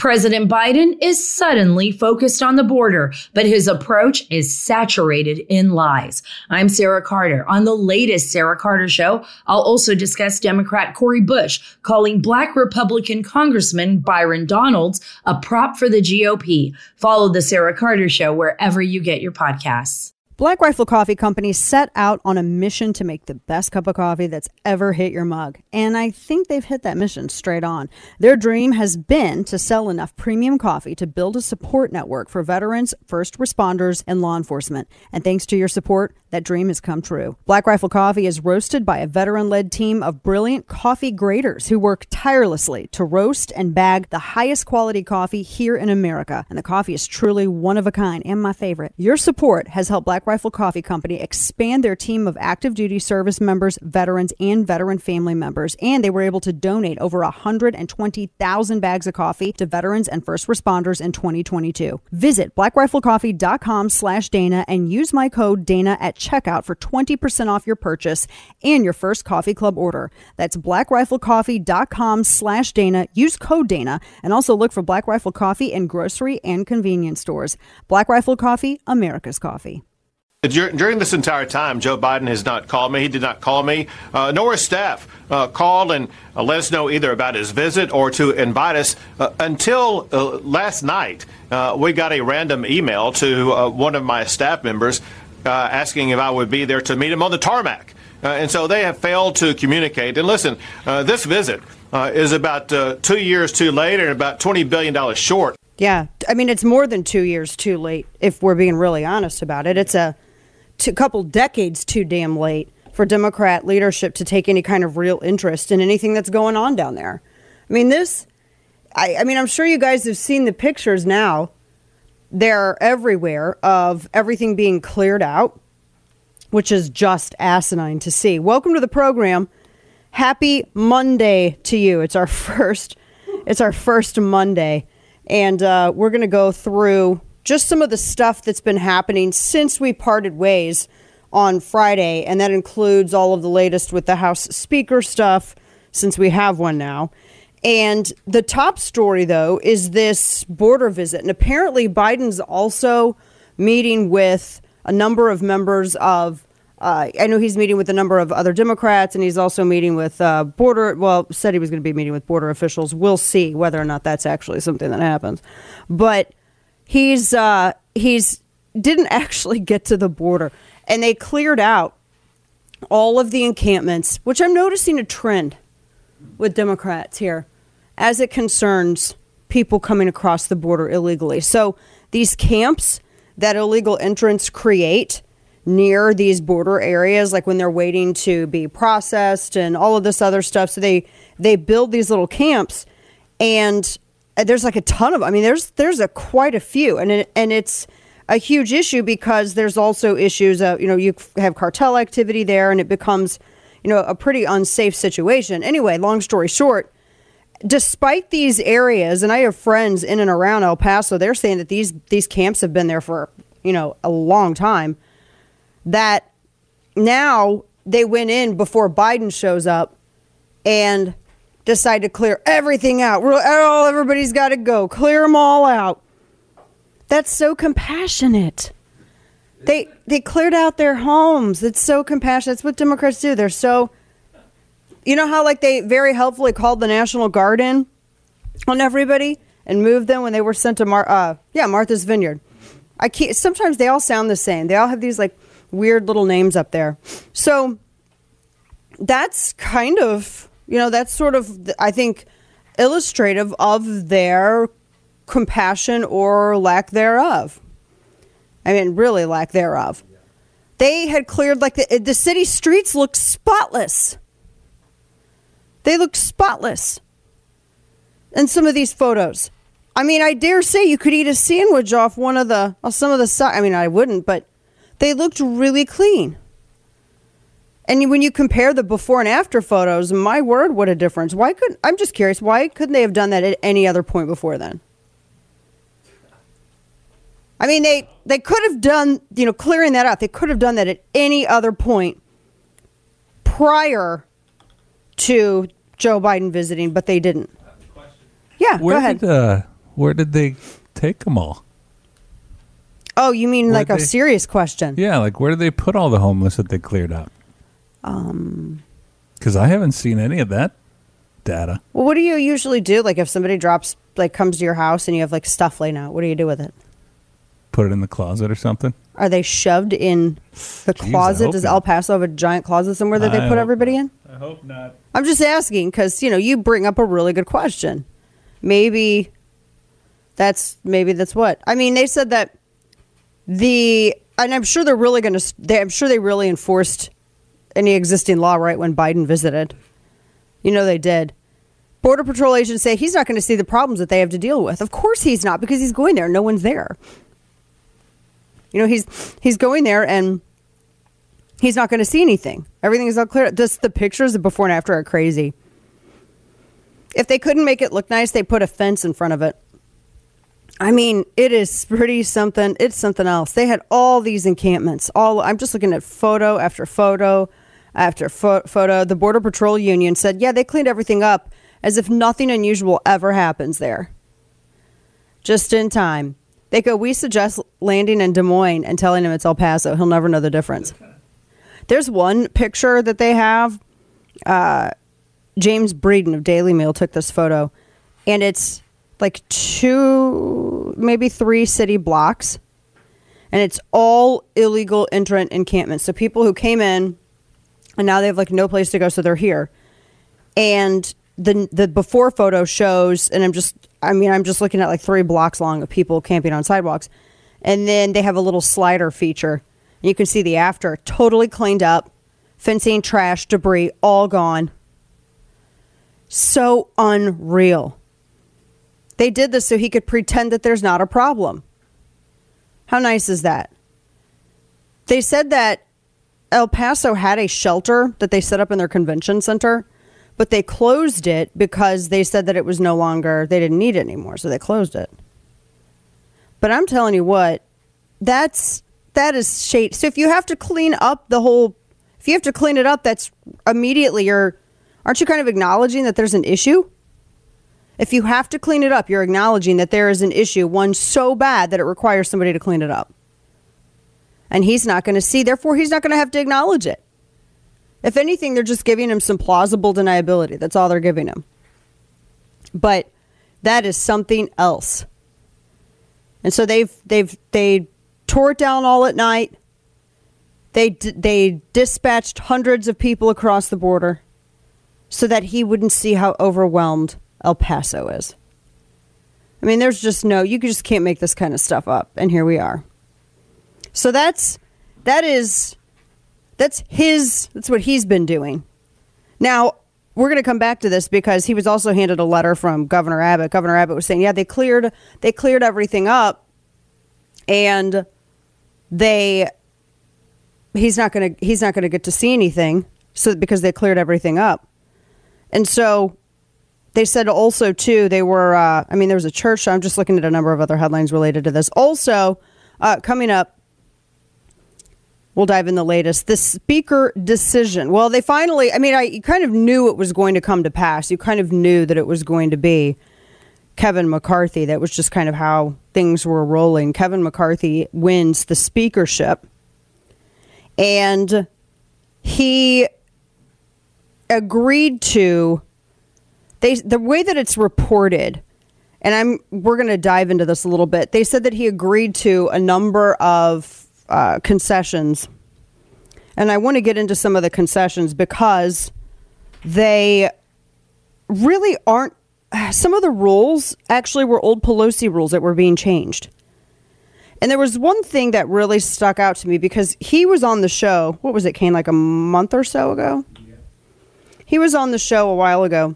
President Biden is suddenly focused on the border, but his approach is saturated in lies. I'm Sarah Carter. On the latest Sarah Carter show, I'll also discuss Democrat Cori Bush calling black Republican Congressman Byron Donalds a prop for the GOP. Follow the Sarah Carter show wherever you get your podcasts. Black Rifle Coffee Company set out on a mission to make the best cup of coffee that's ever hit your mug. And I think they've hit that mission straight on. Their dream has been to sell enough premium coffee to build a support network for veterans, first responders, and law enforcement. And thanks to your support, that dream has come true. Black Rifle Coffee is roasted by a veteran led team of brilliant coffee graders who work tirelessly to roast and bag the highest quality coffee here in America. And the coffee is truly one of a kind and my favorite. Your support has helped Black Rifle Coffee Company expand their team of active duty service members, veterans, and veteran family members. And they were able to donate over 120,000 bags of coffee to veterans and first responders in 2022. Visit blackriflecoffee.com slash Dana and use my code Dana at checkout for 20% off your purchase and your first coffee club order. That's blackriflecoffee.com slash Dana. Use code Dana and also look for Black Rifle Coffee in grocery and convenience stores. Black Rifle Coffee, America's coffee. During this entire time, Joe Biden has not called me. He did not call me, uh, nor his staff uh, called and uh, let us know either about his visit or to invite us. Uh, until uh, last night, uh, we got a random email to one of my staff members asking if I would be there to meet him on the tarmac. and so they have failed to communicate. And listen, this visit is about two years too late and about $20 billion short. Yeah. I mean, it's more than two years too late, if we're being really honest about it. It's a a couple decades too damn late for Democrat leadership to take any kind of real interest in anything that's going on down there. I mean, this, I, I mean, I'm sure you guys have seen the pictures now. They're everywhere of everything being cleared out, which is just asinine to see. Welcome to the program. Happy Monday to you. It's our first, it's our first Monday, and uh, we're going to go through just some of the stuff that's been happening since we parted ways on Friday, and that includes all of the latest with the House Speaker stuff, since we have one now. And the top story, though, is this border visit. And apparently, Biden's also meeting with a number of members of. Uh, I know he's meeting with a number of other Democrats, and he's also meeting with uh, border. Well, said he was going to be meeting with border officials. We'll see whether or not that's actually something that happens. But he's uh, he's didn't actually get to the border, and they cleared out all of the encampments, which I'm noticing a trend with Democrats here as it concerns people coming across the border illegally. So these camps that illegal entrants create near these border areas like when they're waiting to be processed and all of this other stuff so they they build these little camps and Uh, there's like a ton of. I mean, there's there's a quite a few, and it, and it's a huge issue because there's also issues of you know you have cartel activity there, and it becomes you know a pretty unsafe situation. Anyway, long story short, despite these areas, and I have friends in and around El Paso, they're saying that these these camps have been there for you know a long time. That now they went in before Biden shows up, and decide to clear everything out. We're, oh, everybody's got to go. Clear them all out. That's so compassionate. They they cleared out their homes. It's so compassionate. That's what Democrats do. They're so you know how like they very helpfully called the National Guard in on everybody and moved them when they were sent to Mar uh, yeah, Martha's Vineyard. I keep, sometimes they all sound the same. They all have these like weird little names up there. So that's kind of you know, that's sort of, I think, illustrative of their compassion or lack thereof. I mean, really, lack thereof. They had cleared, like, the, the city streets looked spotless. They looked spotless in some of these photos. I mean, I dare say you could eat a sandwich off one of the, some of the. I mean, I wouldn't, but they looked really clean. And when you compare the before and after photos, my word, what a difference. Why could I'm just curious, why couldn't they have done that at any other point before then? I mean, they they could have done, you know, clearing that out. They could have done that at any other point prior to Joe Biden visiting, but they didn't. Yeah, where go ahead. Did, uh, Where did they take them all? Oh, you mean like a they- serious question? Yeah, like where did they put all the homeless that they cleared up? Um, because I haven't seen any of that data. Well, what do you usually do? Like if somebody drops, like comes to your house and you have like stuff laying out, what do you do with it? Put it in the closet or something. Are they shoved in the Jeez, I closet? hope Does not. El Paso have a giant closet somewhere that they put hope everybody in? I hope not. I'm just asking because you know you bring up a really good question. Maybe that's maybe that's what I mean. They said that the and I'm sure they're really going to. They, I'm sure they really enforced any existing law right when Biden visited. You know they did. Border Patrol agents say he's not going to see the problems that they have to deal with. Of course he's not because he's going there. No one's there. You know he's he's going there and he's not going to see anything. Everything is all clear. This, the pictures of before and after are crazy. If they couldn't make it look nice, they put a fence in front of it. I mean, it is pretty something. It's something else. They had all these encampments. All I'm just looking at photo after photo after pho- photo. The Border Patrol Union said, "Yeah, they cleaned everything up as if nothing unusual ever happens there." Just in time. They go, "We suggest landing in Des Moines and telling him it's El Paso. He'll never know the difference." There's one picture that they have. Uh, James Breeden of Daily Mail took this photo, and it's like two, maybe three city blocks, and it's all illegal entrant encampments. So people who came in, and now they have like no place to go, so they're here. And the the before photo shows, and I'm just, I mean, I'm just looking at like three blocks long of people camping on sidewalks, and then they have a little slider feature. You can see the after, totally cleaned up, fencing, trash, debris, all gone. So unreal. They did this so he could pretend that there's not a problem. How nice is that? They said that El Paso had a shelter that they set up in their convention center, but they closed it because they said that it was no longer, they didn't need it anymore, so they closed it. But I'm telling you what, that's that is shade. So if you have to clean up the whole, if you have to clean it up, that's immediately you're, aren't you kind of acknowledging that there's an issue? If you have to clean it up, you're acknowledging that there is an issue, one so bad that it requires somebody to clean it up. And he's not going to see, therefore, he's not going to have to acknowledge it. If anything, they're just giving him some plausible deniability. That's all they're giving him. But that is something else. And so they've they've they tore it down all at night. They they dispatched hundreds of people across the border so that he wouldn't see how overwhelmed El Paso is. I mean, there's just no you just can't make this kind of stuff up, and here we are. So that's that is that's his that's what he's been doing. Now, we're going to come back to this because he was also handed a letter from Governor Abbott. Governor Abbott was saying, "Yeah, they cleared they cleared everything up and they he's not going to he's not going to get to see anything so because they cleared everything up." And so they said also too they were uh, I mean there was a church I'm just looking at a number of other headlines related to this. Also, uh, coming up We'll dive in the latest. The speaker decision. Well, they finally, I mean, I kind of knew it was going to come to pass. You kind of knew that it was going to be Kevin McCarthy. That was just kind of how things were rolling. Kevin McCarthy wins the speakership. And he agreed to they the way that it's reported and I'm we're going to dive into this a little bit. They said that he agreed to a number of uh, concessions, and I want to get into some of the concessions because they really aren't. Some of the rules actually were old Pelosi rules that were being changed. And there was one thing that really stuck out to me because he was on the show. What was it, Kane? Like a month or so ago. He was on the show a while ago.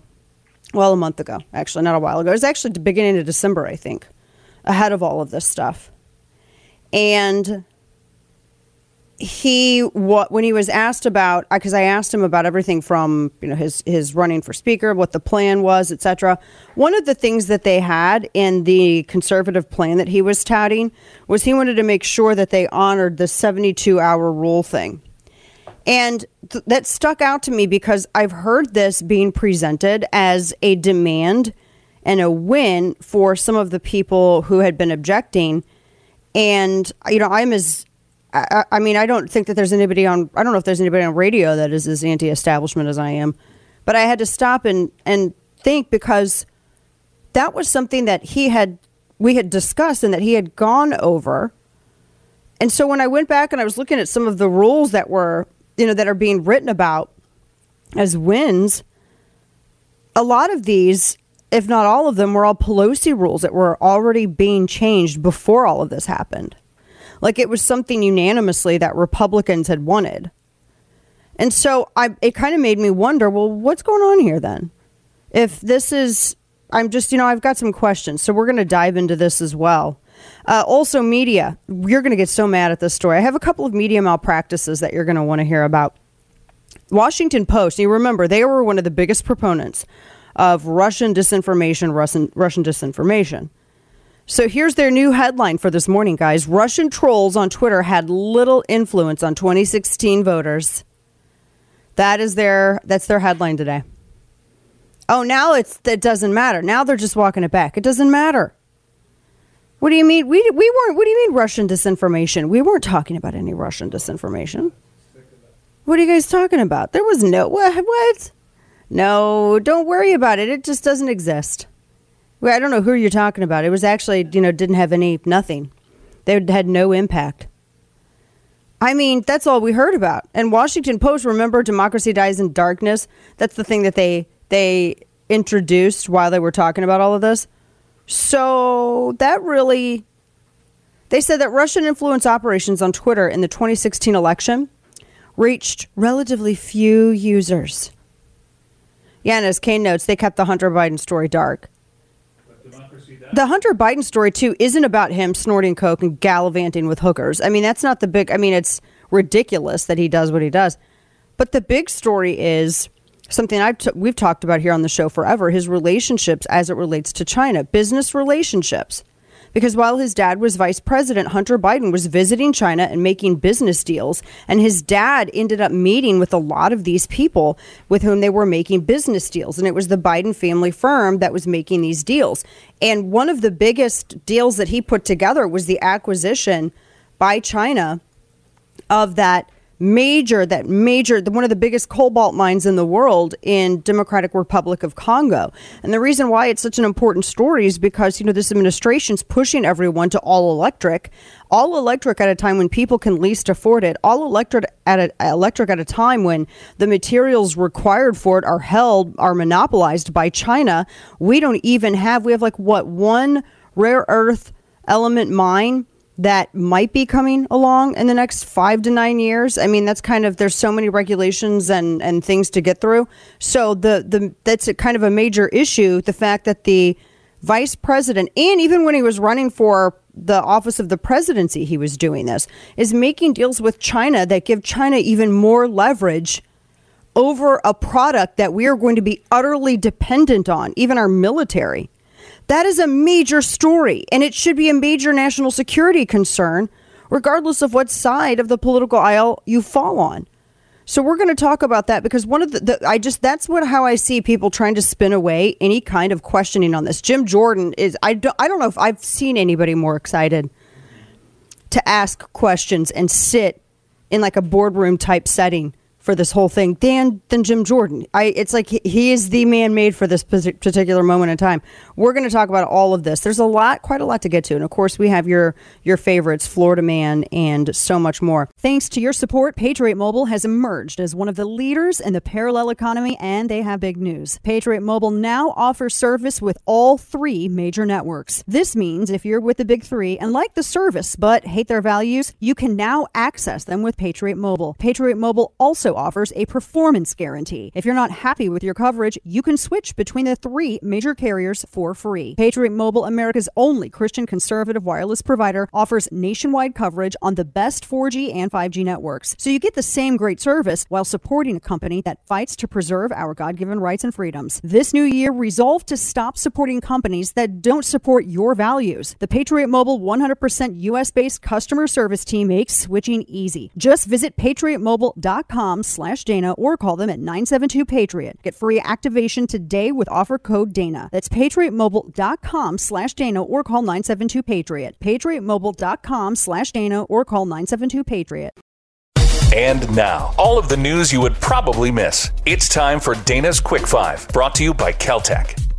Well, a month ago, actually, not a while ago. It was actually the beginning of December, I think, ahead of all of this stuff. And he what when he was asked about because I asked him about everything from you know his his running for speaker, what the plan was, etc. One of the things that they had in the conservative plan that he was touting was he wanted to make sure that they honored the 72 hour rule thing. And th- that stuck out to me because I've heard this being presented as a demand and a win for some of the people who had been objecting. And, you know, I'm as, I, I mean, I don't think that there's anybody on, I don't know if there's anybody on radio that is as anti establishment as I am. But I had to stop and, and think because that was something that he had, we had discussed and that he had gone over. And so when I went back and I was looking at some of the rules that were, you know, that are being written about as wins, a lot of these, if not all of them, were all Pelosi rules that were already being changed before all of this happened. Like it was something unanimously that Republicans had wanted. And so I, it kind of made me wonder well, what's going on here then? If this is, I'm just, you know, I've got some questions. So we're going to dive into this as well. Uh, also, media. You're going to get so mad at this story. I have a couple of media malpractices that you're going to want to hear about. Washington Post, you remember, they were one of the biggest proponents of Russian disinformation, Russian, Russian disinformation. So here's their new headline for this morning, guys. Russian trolls on Twitter had little influence on 2016 voters. That is their that's their headline today. Oh, now it's it doesn't matter. Now they're just walking it back. It doesn't matter. What do you mean? We we weren't. What do you mean Russian disinformation? We weren't talking about any Russian disinformation. What are you guys talking about? There was no what? What? No, don't worry about it. It just doesn't exist. I don't know who you're talking about. It was actually, you know, didn't have any nothing. They had no impact. I mean, that's all we heard about. And Washington Post, remember Democracy Dies in Darkness? That's the thing that they they introduced while they were talking about all of this. So that really they said that Russian influence operations on Twitter in the 2016 election reached relatively few users. Yeah, and as Kane notes, they kept the Hunter Biden story dark. The Hunter Biden story, too, isn't about him snorting coke and gallivanting with hookers. I mean, that's not the big, I mean, it's ridiculous that he does what he does. But the big story is something I've t- we've talked about here on the show forever his relationships as it relates to China, business relationships. Because while his dad was vice president, Hunter Biden was visiting China and making business deals. And his dad ended up meeting with a lot of these people with whom they were making business deals. And it was the Biden family firm that was making these deals. And one of the biggest deals that he put together was the acquisition by China of that major that major one of the biggest cobalt mines in the world in democratic republic of congo. And the reason why it's such an important story is because you know this administration's pushing everyone to all electric all electric at a time when people can least afford it all electric at a, electric at a time when the materials required for it are held are monopolized by china. We don't even have we have like what one rare earth element mine that might be coming along in the next five to nine years. I mean, that's kind of there's so many regulations and and things to get through. So the the that's kind of a major issue. The fact that the vice president and even when he was running for the office of the presidency, he was doing this is making deals with China that give China even more leverage over a product that we are going to be utterly dependent on, even our military. That is a major story, and it should be a major national security concern, regardless of what side of the political aisle you fall on. So we're going to talk about that because one of the, the, I just that's what how I see people trying to spin away any kind of questioning on this. Jim Jordan is I don't I don't know if I've seen anybody more excited to ask questions and sit in like a boardroom type setting for this whole thing than than Jim Jordan. I it's like he, he is the man made for this particular moment in time. We're going to talk about all of this. There's a lot, quite a lot to get to, and of course we have your your favorites, Florida Man, and so much more. Thanks to your support, Patriot Mobile has emerged as one of the leaders in the parallel economy, and they have big news. Patriot Mobile now offers service with all three major networks. This means if you're with the big three and like the service but hate their values, you can now access them with Patriot Mobile. Patriot Mobile also offers a performance guarantee. If you're not happy with your coverage, you can switch between the three major carriers for free. Patriot Mobile, America's only Christian conservative wireless provider, offers nationwide coverage on the best 4G and 5G networks. So you get the same great service while supporting a company that fights to preserve our God given rights and freedoms. This new year, resolve to stop supporting companies that don't support your values. The Patriot Mobile 100% US based customer service team makes switching easy. Just visit patriotmobile.com slash Dana or call them at 972-PATRIOT. Get free activation today with offer code Dana. That's patriotmobile.com slash Dana or call 972-PATRIOT. patriotmobile.com slash Dana or call 972-PATRIOT. And now, all of the news you would probably miss. It's time for Dana's Quick Five, brought to you by Keltec.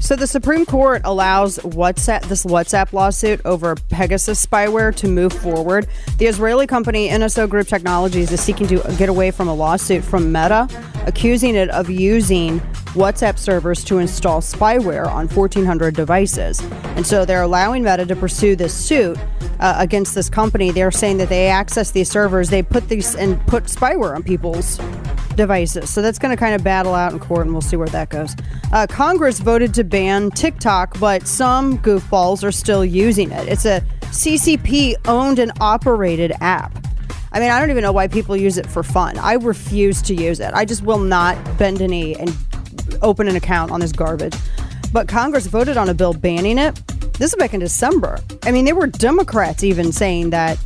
So the Supreme Court allows WhatsApp this WhatsApp lawsuit over Pegasus spyware to move forward. The Israeli company NSO Group Technologies is seeking to get away from a lawsuit from Meta, accusing it of using WhatsApp servers to install spyware on 1,400 devices. And so they're allowing Meta to pursue this suit uh, against this company. They're saying that they access these servers, they put these and put spyware on people's devices. So that's going to kind of battle out in court, and we'll see where that goes. Uh, Congress voted to ban TikTok, but some goofballs are still using it. It's a CCP owned and operated app. I mean, I don't even know why people use it for fun. I refuse to use it. I just will not bend a knee and open an account on this garbage. But Congress voted on a bill banning it. This is back in December. I mean, there were Democrats even saying that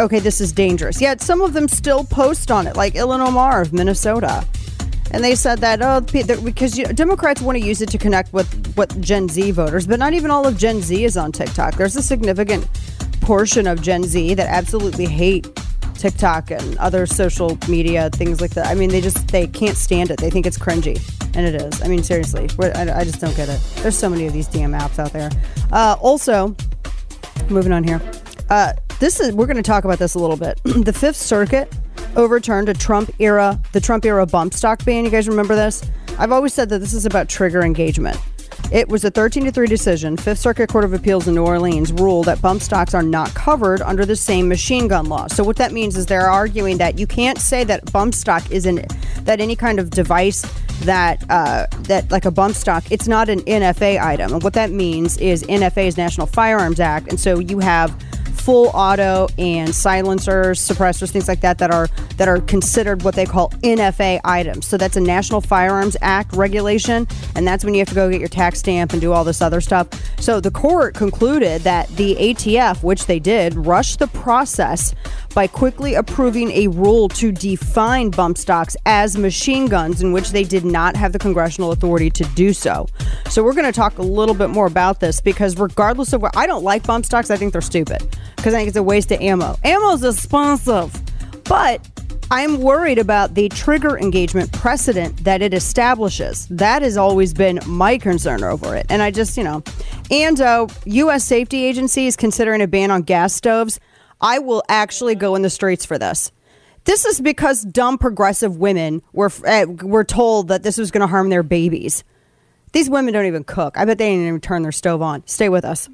okay, this is dangerous. Yet some of them still post on it, like Ilhan Omar of Minnesota. And they said that, oh, because you Democrats want to use it to connect with what Gen Z voters, but not even all of Gen Z is on TikTok. There's a significant portion of Gen Z that absolutely hate TikTok and other social media things like that. I mean, they just they can't stand it. They think it's cringy, and it is. I mean, seriously, I, I just don't get it. There's so many of these damn apps out there. Uh, also, moving on here. Uh, this is we're going to talk about this a little bit. the Fifth Circuit overturned a Trump era, the Trump era bump stock ban. You guys remember this? I've always said that this is about trigger engagement. It was a 13 to 3 decision. Fifth Circuit Court of Appeals in New Orleans ruled that bump stocks are not covered under the same machine gun law. So what that means is they're arguing that you can't say that bump stock isn't that any kind of device that uh, that like a bump stock, it's not an NFA item. And what that means is NFA is National Firearms Act, and so you have full auto and silencers, suppressors, things like that that are that are considered what they call NFA items. So that's a National Firearms Act regulation, and that's when you have to go get your tax stamp and do all this other stuff. So the court concluded that the ATF, which they did, rushed the process by quickly approving a rule to define bump stocks as machine guns in which they did not have the congressional authority to do so. So we're going to talk a little bit more about this because regardless of what I don't like bump stocks, I think they're stupid because I think it's a waste of ammo. Ammo is expensive, but I'm worried about the trigger engagement precedent that it establishes. That has always been my concern over it. And I just, you know, and uh, U.S. safety agencies considering a ban on gas stoves. I will actually go in the streets for this. This is because dumb progressive women were uh, were told that this was going to harm their babies. These women don't even cook. I bet they didn't even turn their stove on. Stay with us.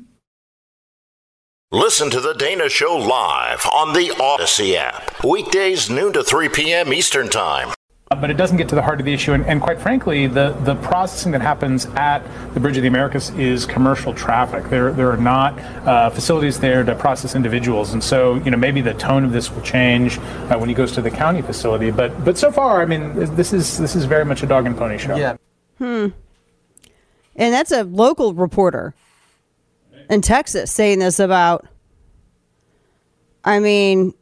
Listen to the Dana Show live on the Odyssey app. Weekdays noon to 3 p.m. Eastern Time but it doesn't get to the heart of the issue. And, and, quite frankly, the, the processing that happens at the Bridge of the Americas is commercial traffic. There, there are not uh, facilities there to process individuals. And so, you know, maybe the tone of this will change uh, when he goes to the county facility. But but so far, I mean, this is this is very much a dog and pony show. Yeah. Hmm. And that's a local reporter in Texas saying this about. I mean,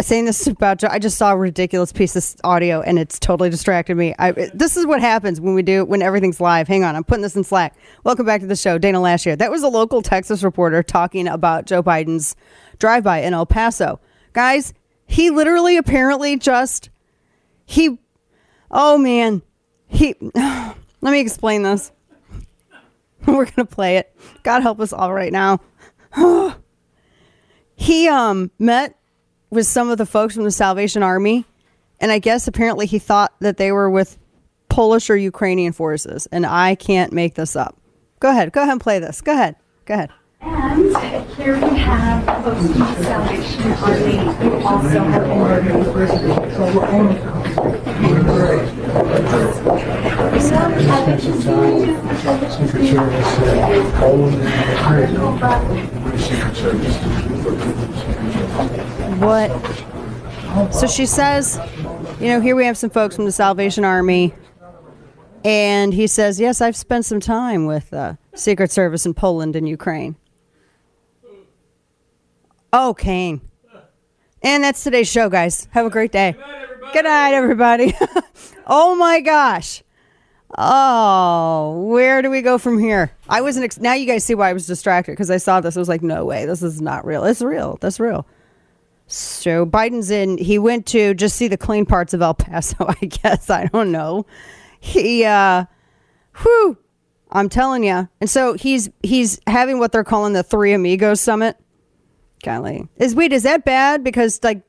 saying this about Joe, I just saw a ridiculous piece of audio and it's totally distracted me. I, this is what happens when we do when everything's live. Hang on, I'm putting this in Slack. Welcome back to the show, Dana Loesch That was a local Texas reporter talking about Joe Biden's drive-by in El Paso. Guys, he literally apparently just he oh man. He let me explain this. We're going to play it. God help us all right now. he um met with some of the folks from the Salvation Army, and I guess apparently he thought that they were with Polish or Ukrainian forces, and I can't make this up. Go ahead, go ahead and play this. Go ahead, go ahead. And here we have folks from the Salvation Army who also have been what? So she says, you know, here we have some folks from the Salvation Army. And he says, yes, I've spent some time with uh, Secret Service in Poland and Ukraine. Oh, Kane. And that's today's show, guys. Have a great day. Good night, everybody. oh my gosh. Oh, where do we go from here? I wasn't. Ex- now you guys see why I was distracted because I saw this. I was like, no way, this is not real. It's real. That's real. So Biden's in. He went to just see the clean parts of El Paso. I guess I don't know. He, uh, whew, I'm telling you. And so he's he's having what they're calling the Three Amigos Summit. Golly, is wait is that bad? Because like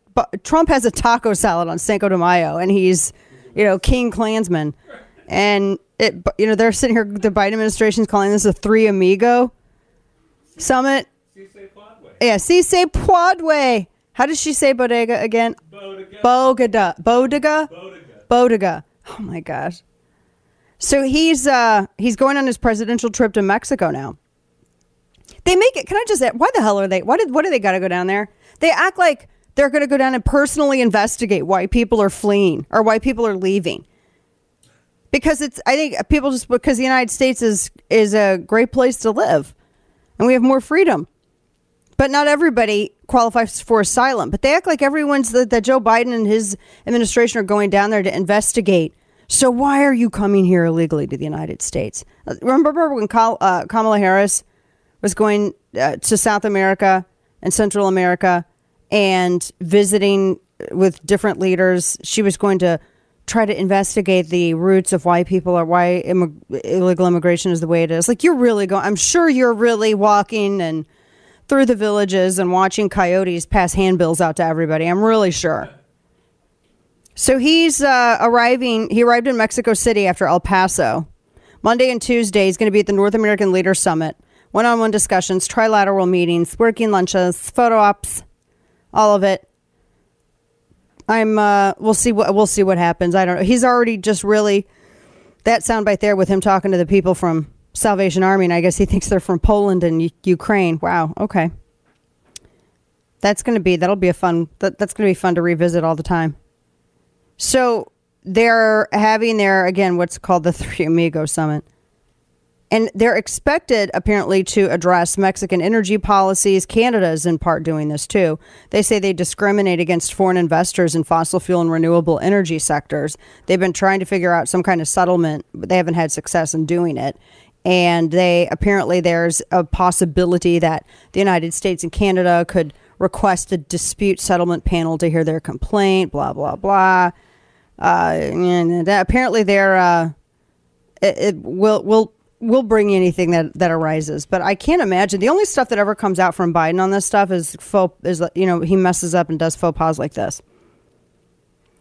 Trump has a taco salad on Cinco de Mayo, and he's you know King Klansman, and it you know they're sitting here. The Biden administration is calling this a Three Amigo Summit. Yeah, Cisse Podway. How does she say bodega again? Bodega. Bodega. Bodega. Oh my gosh. So he's uh he's going on his presidential trip to Mexico now. They make it. Can I just? say, Why the hell are they? Why did? What do they got to go down there? They act like they're going to go down and personally investigate why people are fleeing or why people are leaving. Because it's. I think people just because the United States is is a great place to live, and we have more freedom. But not everybody qualifies for asylum. But they act like everyone's that, that Joe Biden and his administration are going down there to investigate. So why are you coming here illegally to the United States? Uh, Remember when uh, Kamala Harris was going uh, to South America and Central America and visiting with different leaders. She was going to try to investigate the roots of why people are why immig- illegal immigration is the way it is. Like you're really going. I'm sure you're really walking and through the villages and watching coyotes pass handbills out to everybody. I'm really sure. So he's uh, arriving. He arrived in Mexico City after El Paso. Monday and Tuesday, he's going to be at the North American Leader Summit. One on one discussions, trilateral meetings, working lunches, photo ops, all of it. I'm uh we'll see what we'll see what happens. I don't know. He's already just really that soundbite there with him talking to the people from Salvation Army, and I guess he thinks they're from Poland and Ukraine. Wow. Okay. That's going to be that'll be a fun that, that's going to be fun to revisit all the time. So they're having their again what's called the Three Amigos Summit. And they're expected, apparently, to address Mexican energy policies. Canada is in part doing this too. They say they discriminate against foreign investors in fossil fuel and renewable energy sectors. They've been trying to figure out some kind of settlement, but they haven't had success in doing it. And they apparently there's a possibility that the United States and Canada could request a dispute settlement panel to hear their complaint. Blah blah blah. Uh, and apparently they're. Uh, it, it will will will bring anything that that arises. But I can't imagine the only stuff that ever comes out from Biden on this stuff is faux is you know he messes up and does faux pas like this.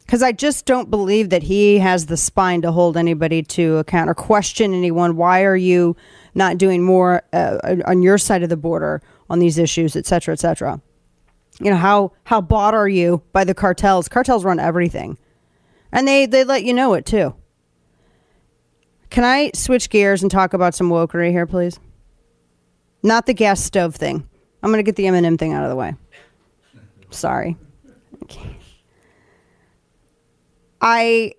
Because I just don't believe that he has the spine to hold anybody to account or question anyone. Why are you not doing more uh, on your side of the border on these issues, et cetera, et cetera? You know how how bought are you by the cartels? Cartels run everything, and they they let you know it too. Can I switch gears and talk about some wokery here, please? Not the gas stove thing. I'm going to get the M&M thing out of the way. Sorry. Okay. I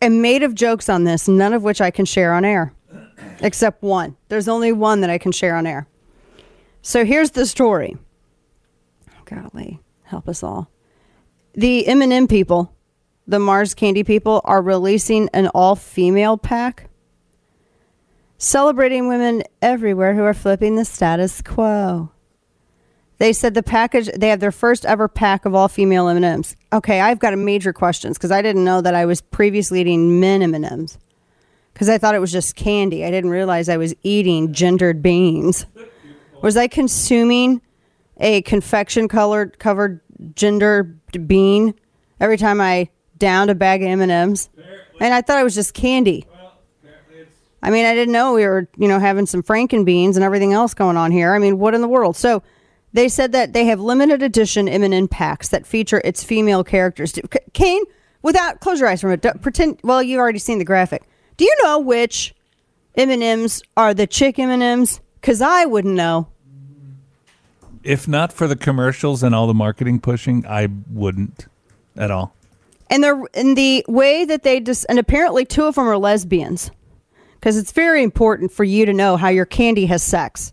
am made of jokes on this, none of which I can share on air, except one. There's only one that I can share on air. So here's the story. Golly, help us all. The M&M people, the Mars Candy people, are releasing an all-female pack celebrating women everywhere who are flipping the status quo. They said the package they have their first ever pack of all female M&Ms. Okay, I've got a major questions because I didn't know that I was previously eating men M&Ms because I thought it was just candy. I didn't realize I was eating gendered beans. Was I consuming a confection colored covered gender bean every time I downed a bag of M&Ms? And I thought it was just candy. I mean, I didn't know we were, you know, having some frankenbeans and everything else going on here. I mean, what in the world? So they said that they have limited edition M&M packs that feature its female characters. Do- C- Kane, without close your eyes from it. don't- Pretend. Well, you've already seen the graphic. Do you know which M&Ms are the chick M&Ms? Because I wouldn't know. If not for the commercials and all the marketing pushing, I wouldn't at all. And the in the way that they just and apparently two of them are lesbians, because it's very important for you to know how your candy has sex.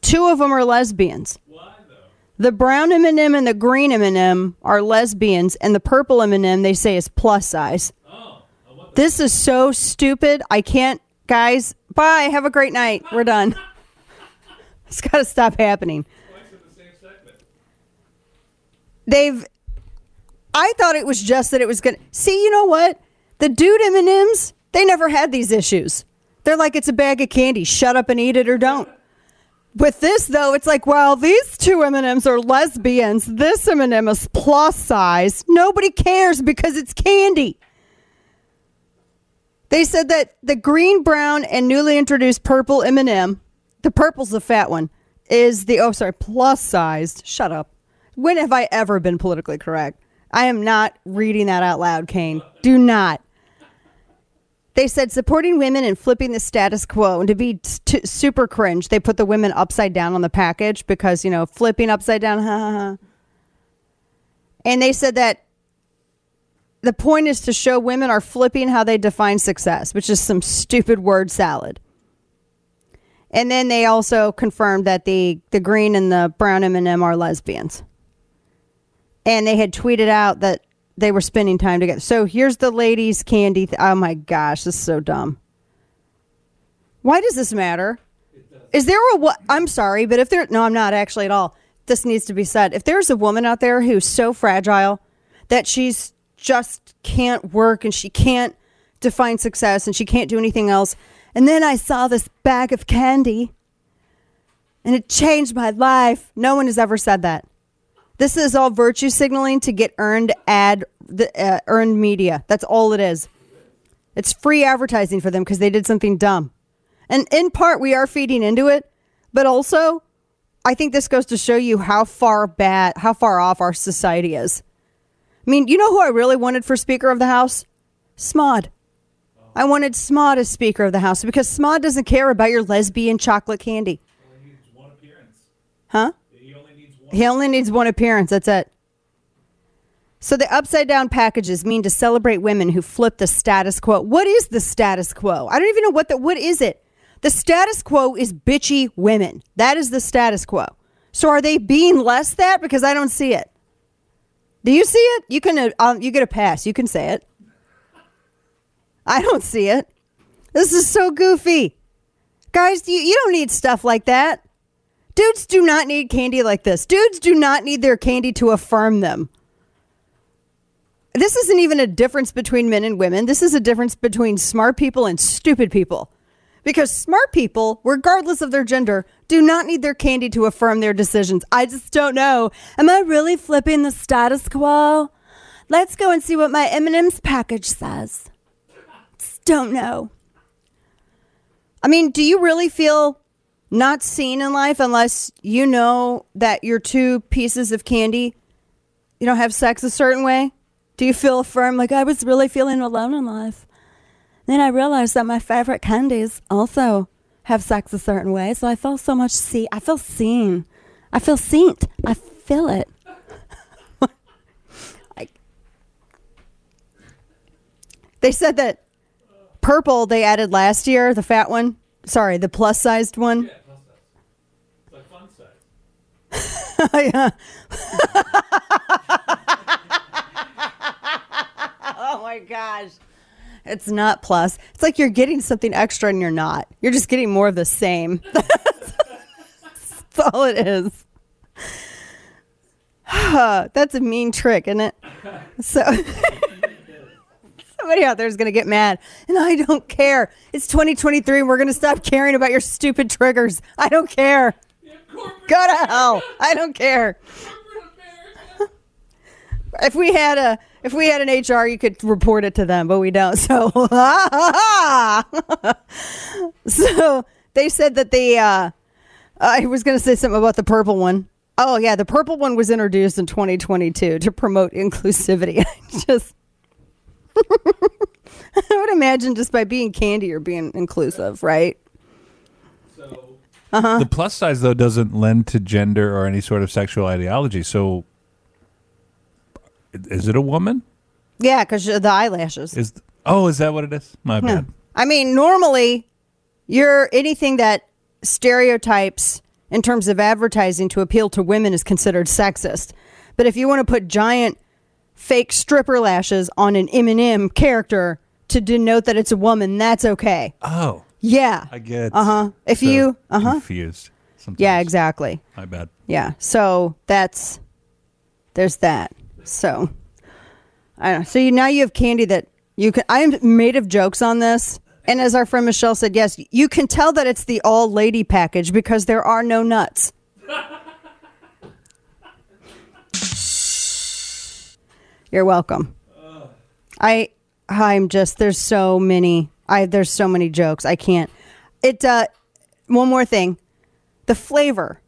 Two of them are lesbians. Why though? The brown M&M and the green M&M are lesbians, and the purple M&M they say is plus size. Oh, This is so stupid. I can't, guys. Bye. Have a great night. We're done. It's got to stop happening. They've. I thought it was just that it was gonna. See, you know what? The dude M and M's. They never had these issues. They're like it's a bag of candy. Shut up and eat it or don't. With this though, it's like, well, these two M and M's are lesbians. This M and M is plus size. Nobody cares because it's candy. They said that the green, brown, and newly introduced purple M&M, the purple's the fat one, is the oh sorry plus sized. Shut up. When have I ever been politically correct? I am not reading that out loud, Kane. Do not. They said supporting women and flipping the status quo. And to be t- super cringe, they put the women upside down on the package because, you know, flipping upside down, ha ha ha. And they said that the point is to show women are flipping how they define success, which is some stupid word salad. And then they also confirmed that the the green and the brown M&M are lesbians. And they had tweeted out that they were spending time together. So here's the ladies' candy. Th- oh my gosh, this is so dumb. Why does this matter? Is there a what? I'm sorry, but if there, no, I'm not actually at all. This needs to be said. If there's a woman out there who's so fragile that she's just can't work and she can't define success and she can't do anything else, and then I saw this bag of candy and it changed my life. No one has ever said that. This is all virtue signaling to get earned ad the uh, earned media. That's all it is. It's free advertising for them because they did something dumb. And in part we are feeding into it, but also I think this goes to show you how far bad how far off our society is. I mean, you know who I really wanted for Speaker of the House? Smod. I wanted Smod as Speaker of the House because Smod doesn't care about your lesbian chocolate candy. Huh? He only needs one appearance. That's it. So the upside down packages mean to celebrate women who flip the status quo. What is the status quo? I don't even know what the what is it. The status quo is bitchy women. That is the status quo. So are they being less that because I don't see it? Do you see it? You can uh, um, you get a pass. You can say it. I don't see it. This is so goofy. Guys, you, you don't need stuff like that. Dudes do not need candy like this. Dudes do not need their candy to affirm them. This isn't even a difference between men and women. This is a difference between smart people and stupid people. Because smart people, regardless of their gender, do not need their candy to affirm their decisions. I just don't know. Am I really flipping the status quo? Let's go and see what my M&M's package says. Just don't know. I mean, do you really feel not seen in life unless you know that your two pieces of candy, you don't have sex a certain way? Do you feel affirmed like I was really feeling alone in life? Then I realized that my favorite candies also have sex a certain way, so I feel so much see. I feel seen. I feel seen. I feel it. like, they said that purple they added last year, the fat one. Sorry, the plus sized one. yeah. oh my gosh. It's not plus. It's like you're getting something extra and you're not. You're just getting more of the same. That's all it is. That's a mean trick, isn't it? So somebody out there is going to get mad. And I don't care. It's 2023 and we're going to stop caring about your stupid triggers. I don't care. Go to hell. I don't care. if we had a if we had an HR, you could report it to them, but we don't. So, so they said that the uh, I was going to say something about the purple one. Oh yeah, the purple one was introduced in 2022 to promote inclusivity. just I would imagine just by being candy you're being inclusive, right? Uh-huh. The plus size though doesn't lend to gender or any sort of sexual ideology. So, is it a woman? Yeah, because the eyelashes. Is oh, is that what it is? My Yeah. bad. I mean, normally you're anything that stereotypes in terms of advertising to appeal to women is considered sexist. But if you want to put giant fake stripper lashes on an M&M character to denote that it's a woman, that's okay. Oh, Yeah. I get. Uh huh. If so you, uh huh. confused. Sometimes. Yeah, exactly. My bad. Yeah. So that's there's that. So I don't know. So you, now you have candy that you can. I am made of jokes on this, and as our friend Michelle said, yes, you can tell that it's the all lady package because there are no nuts. You're welcome. I I'm just there's so many. I there's so many jokes. I can't. It uh one more thing. The flavor.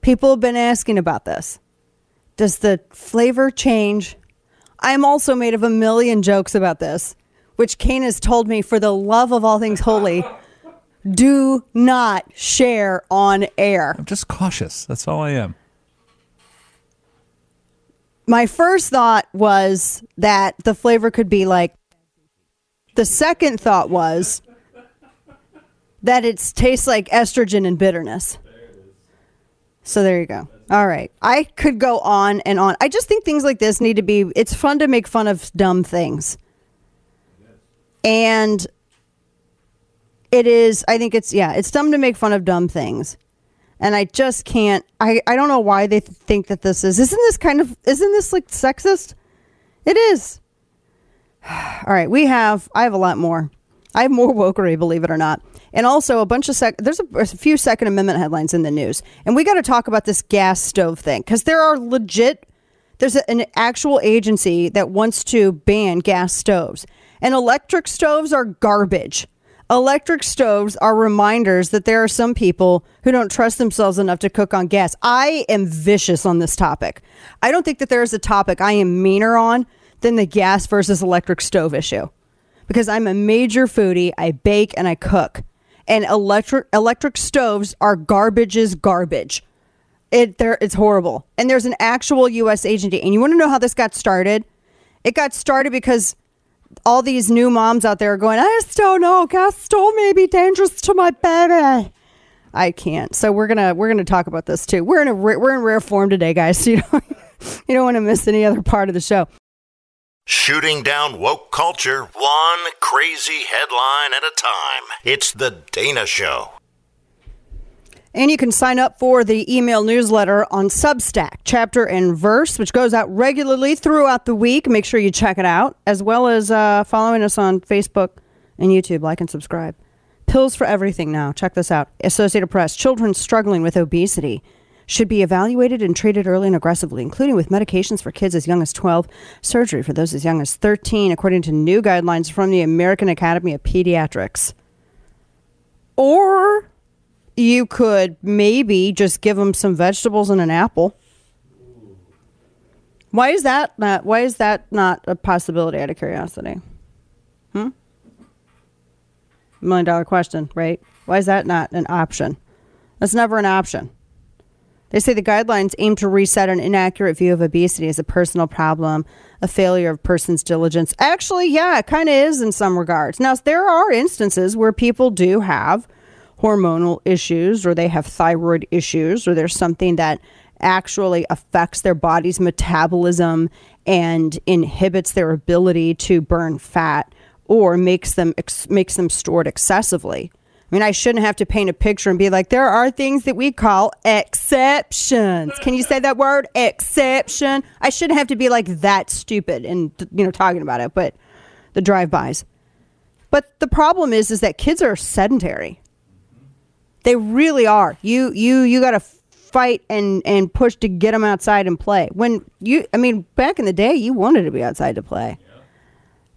People have been asking about this. Does the flavor change? I'm also made of a million jokes about this, which Kane has told me for the love of all things holy, do not share on air. I'm just cautious. That's all I am. My first thought was that the flavor could be like the second thought was that it tastes like estrogen and bitterness. So there you go. All right. I could go on and on. I just think things like this need to be it's fun to make fun of dumb things. And it is I think it's yeah, it's dumb to make fun of dumb things. And I just can't I I don't know why they th- think that this is. Isn't this kind of isn't this like sexist? It is. All right, we have I have a lot more. I have more wokery, believe it or not. And also a bunch of sec there's a, a few second amendment headlines in the news. And we got to talk about this gas stove thing cuz there are legit there's a, an actual agency that wants to ban gas stoves. And electric stoves are garbage. Electric stoves are reminders that there are some people who don't trust themselves enough to cook on gas. I am vicious on this topic. I don't think that there is a topic I am meaner on than the gas versus electric stove issue because I'm a major foodie. I bake and I cook. And electric electric stoves are garbage is garbage. It there it's horrible. And there's an actual US agency. And you want to know how this got started? It got started because all these new moms out there are going, I just don't know, gas stove may be dangerous to my baby. I can't. So we're gonna we're gonna talk about this too. We're in a we're in rare form today, guys. So you don't you don't want to miss any other part of the show. Shooting down woke culture, one crazy headline at a time. It's The Dana Show. And you can sign up for the email newsletter on Substack, chapter and verse, which goes out regularly throughout the week. Make sure you check it out, as well as uh, following us on Facebook and YouTube. Like and subscribe. Pills for everything now. Check this out. Associated Press. Children struggling with obesity should be evaluated and treated early and aggressively, including with medications for kids as young as 12, surgery for those as young as 13, according to new guidelines from the American Academy of Pediatrics. Or you could maybe just give them some vegetables and an apple. Why is that not? Why is that not a possibility? Out of curiosity, hmm. Million dollar question, right? Why is that not an option? That's never an option. They say the guidelines aim to reset an inaccurate view of obesity as a personal problem, a failure of person's diligence. Actually, yeah, it kind of is in some regards. Now, there are instances where people do have hormonal issues or they have thyroid issues or there's something that actually affects their body's metabolism and inhibits their ability to burn fat or makes them ex- makes them stored excessively. I mean, I shouldn't have to paint a picture and be like, there are things that we call exceptions. Can you say that word? Exception. I shouldn't have to be like that stupid and you know talking about it, but the drive-bys. But the problem is, is that kids are sedentary. They really are. You you you got to fight and and push to get them outside and play. When you, I mean, back in the day, you wanted to be outside to play.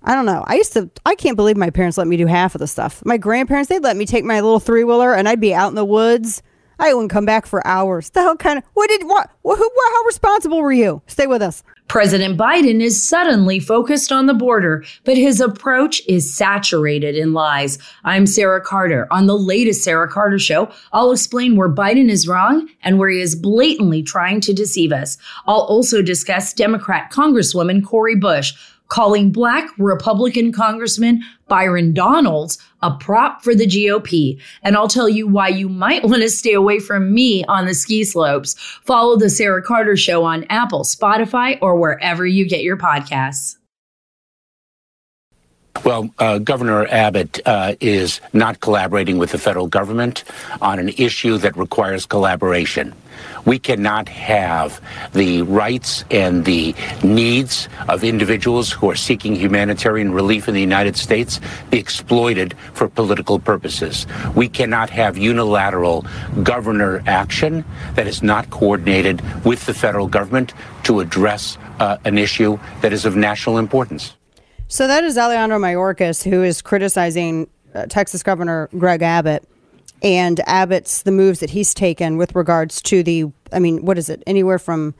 I don't know. I used to. I can't believe my parents let me do half of the stuff. My grandparents they'd let me take my little three wheeler and I'd be out in the woods. I wouldn't come back for hours. The hell kind of what did what, who what, how responsible were you? Stay with us. President Biden is suddenly focused on the border, but his approach is saturated in lies. I'm Sarah Carter. On the latest Sarah Carter show, I'll explain where Biden is wrong and where he is blatantly trying to deceive us. I'll also discuss Democrat Congresswoman Cori Bush calling black Republican Congressman Byron Donalds a prop for the GOP. And I'll tell you why you might want to stay away from me on the ski slopes. Follow the Sarah Carter Show on Apple, Spotify, or wherever you get your podcasts. Well, uh, Governor Abbott uh, is not collaborating with the federal government on an issue that requires collaboration. We cannot have the rights and the needs of individuals who are seeking humanitarian relief in the United States be exploited for political purposes. We cannot have unilateral governor action that is not coordinated with the federal government to address uh, an issue that is of national importance. So that is Alejandro Mayorkas, who is criticizing uh, Texas Governor Greg Abbott and Abbott's the moves that he's taken with regards to the. I mean, what is it? Anywhere from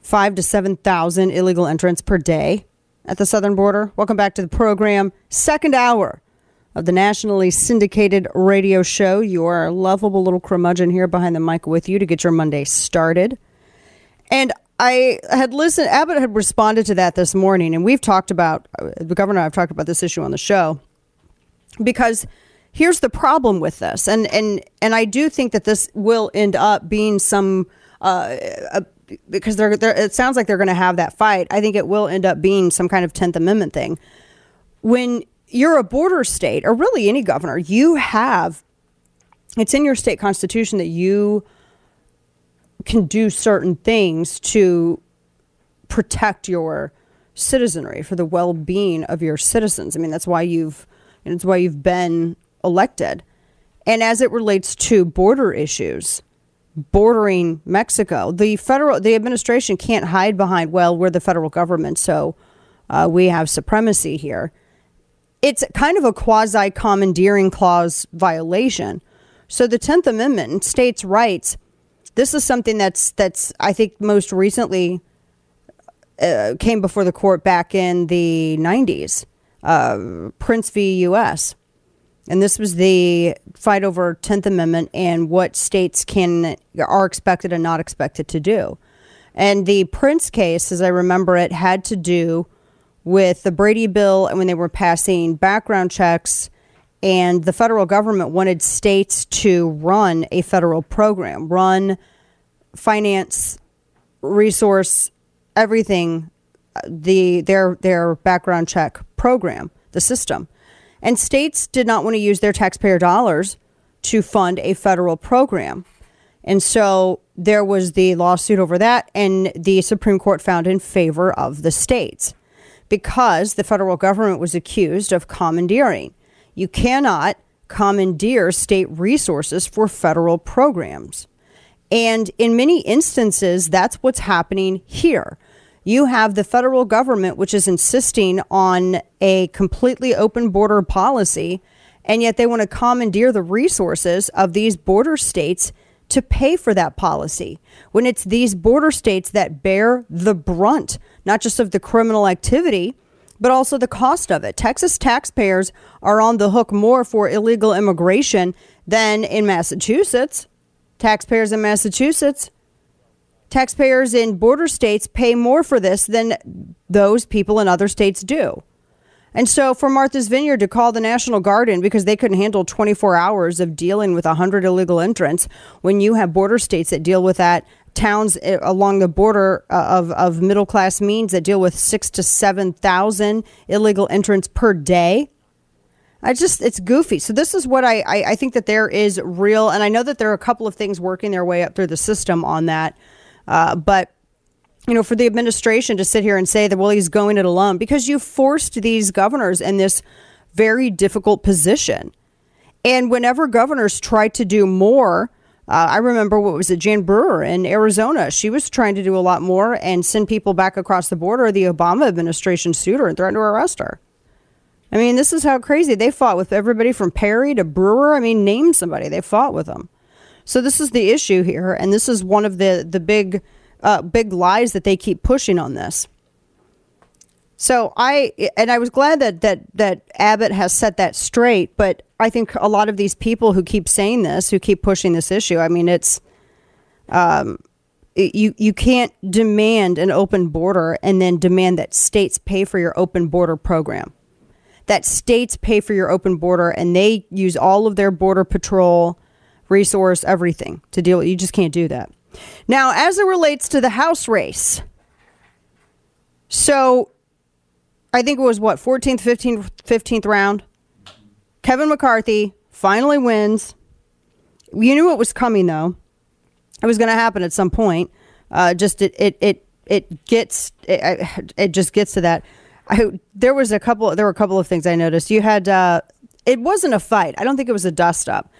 five to seven thousand illegal entrants per day at the southern border. Welcome back to the program, second hour of the nationally syndicated radio show. You are a lovable little curmudgeon here behind the mic with you to get your Monday started. And I had listened, Abbott had responded to that this morning, and we've talked about, the governor I've talked about this issue on the show, because here's the problem with this. And, and, and I do think that this will end up being some, uh, a, because they're, they're, it sounds like they're going to have that fight. I think it will end up being some kind of 10th Amendment thing. When you're a border state, or really any governor, you have, it's in your state constitution that you can do certain things to protect your citizenry for the well-being of your citizens. I mean, that's why you've and it's why you've been elected. And as it relates to border issues, bordering Mexico, the federal the administration can't hide behind well, we're the federal government, so uh, we have supremacy here. It's kind of a quasi commandeering clause violation. So the 10th Amendment states rights this is something that's that's I think most recently uh, came before the court back in the 90s, uh, Printz v. U.S. And this was the fight over 10th Amendment and what states can are expected and not expected to do. And the Printz case, as I remember it, had to do with the Brady bill and when they were passing background checks and the federal government wanted states to run a federal program, run finance, resource, everything, uh, the their their background check program, the system. And states did not want to use their taxpayer dollars to fund a federal program. And so there was the lawsuit over that, and the Supreme Court found in favor of the states because the federal government was accused of commandeering. You cannot commandeer state resources for federal programs. And in many instances, that's what's happening here. You have the federal government, which is insisting on a completely open border policy, and yet they want to commandeer the resources of these border states to pay for that policy when it's these border states that bear the brunt, not just of the criminal activity, but also the cost of it. Texas taxpayers are on the hook more for illegal immigration than in Massachusetts. Taxpayers in Massachusetts, taxpayers in border states pay more for this than those people in other states do. And so for Martha's Vineyard to call the National Guard in because they couldn't handle 24 hours of dealing with 100 illegal entrants when you have border states that deal with that towns eh, along the border uh, of, of middle class means that deal with six to 7,000 illegal entrants per day. I just, it's goofy. So this is what I, I, I, think that there is real, and I know that there are a couple of things working their way up through the system on that. Uh, but, you know, for the administration to sit here and say that, well, he's going it alone because you forced these governors in this very difficult position. And whenever governors try to do more, uh, I remember what was it, Jan Brewer in Arizona. She was trying to do a lot more and send people back across the border. The Obama administration sued her and threatened to arrest her. I mean, this is how crazy they fought with everybody from Perry to Brewer. I mean, name somebody. They fought with them. So this is the issue here, and this is one of the the big uh, big lies that they keep pushing on this. So I and I was glad that that that Abbott has set that straight, but I think a lot of these people who keep saying this, who keep pushing this issue, I mean, it's um, you you can't demand an open border and then demand that states pay for your open border program. That states pay for your open border and they use all of their border patrol resource, everything to deal with. You just can't do that. Now, as it relates to the House race, so I think it was what 14th, 15th, 15th round. Kevin McCarthy finally wins. You knew it was coming though. It was going to happen at some point. Uh, just it it it it gets it, it just gets to that. I, there was a couple. There were a couple of things I noticed. You had uh, it wasn't a fight. I don't think it was a dust up.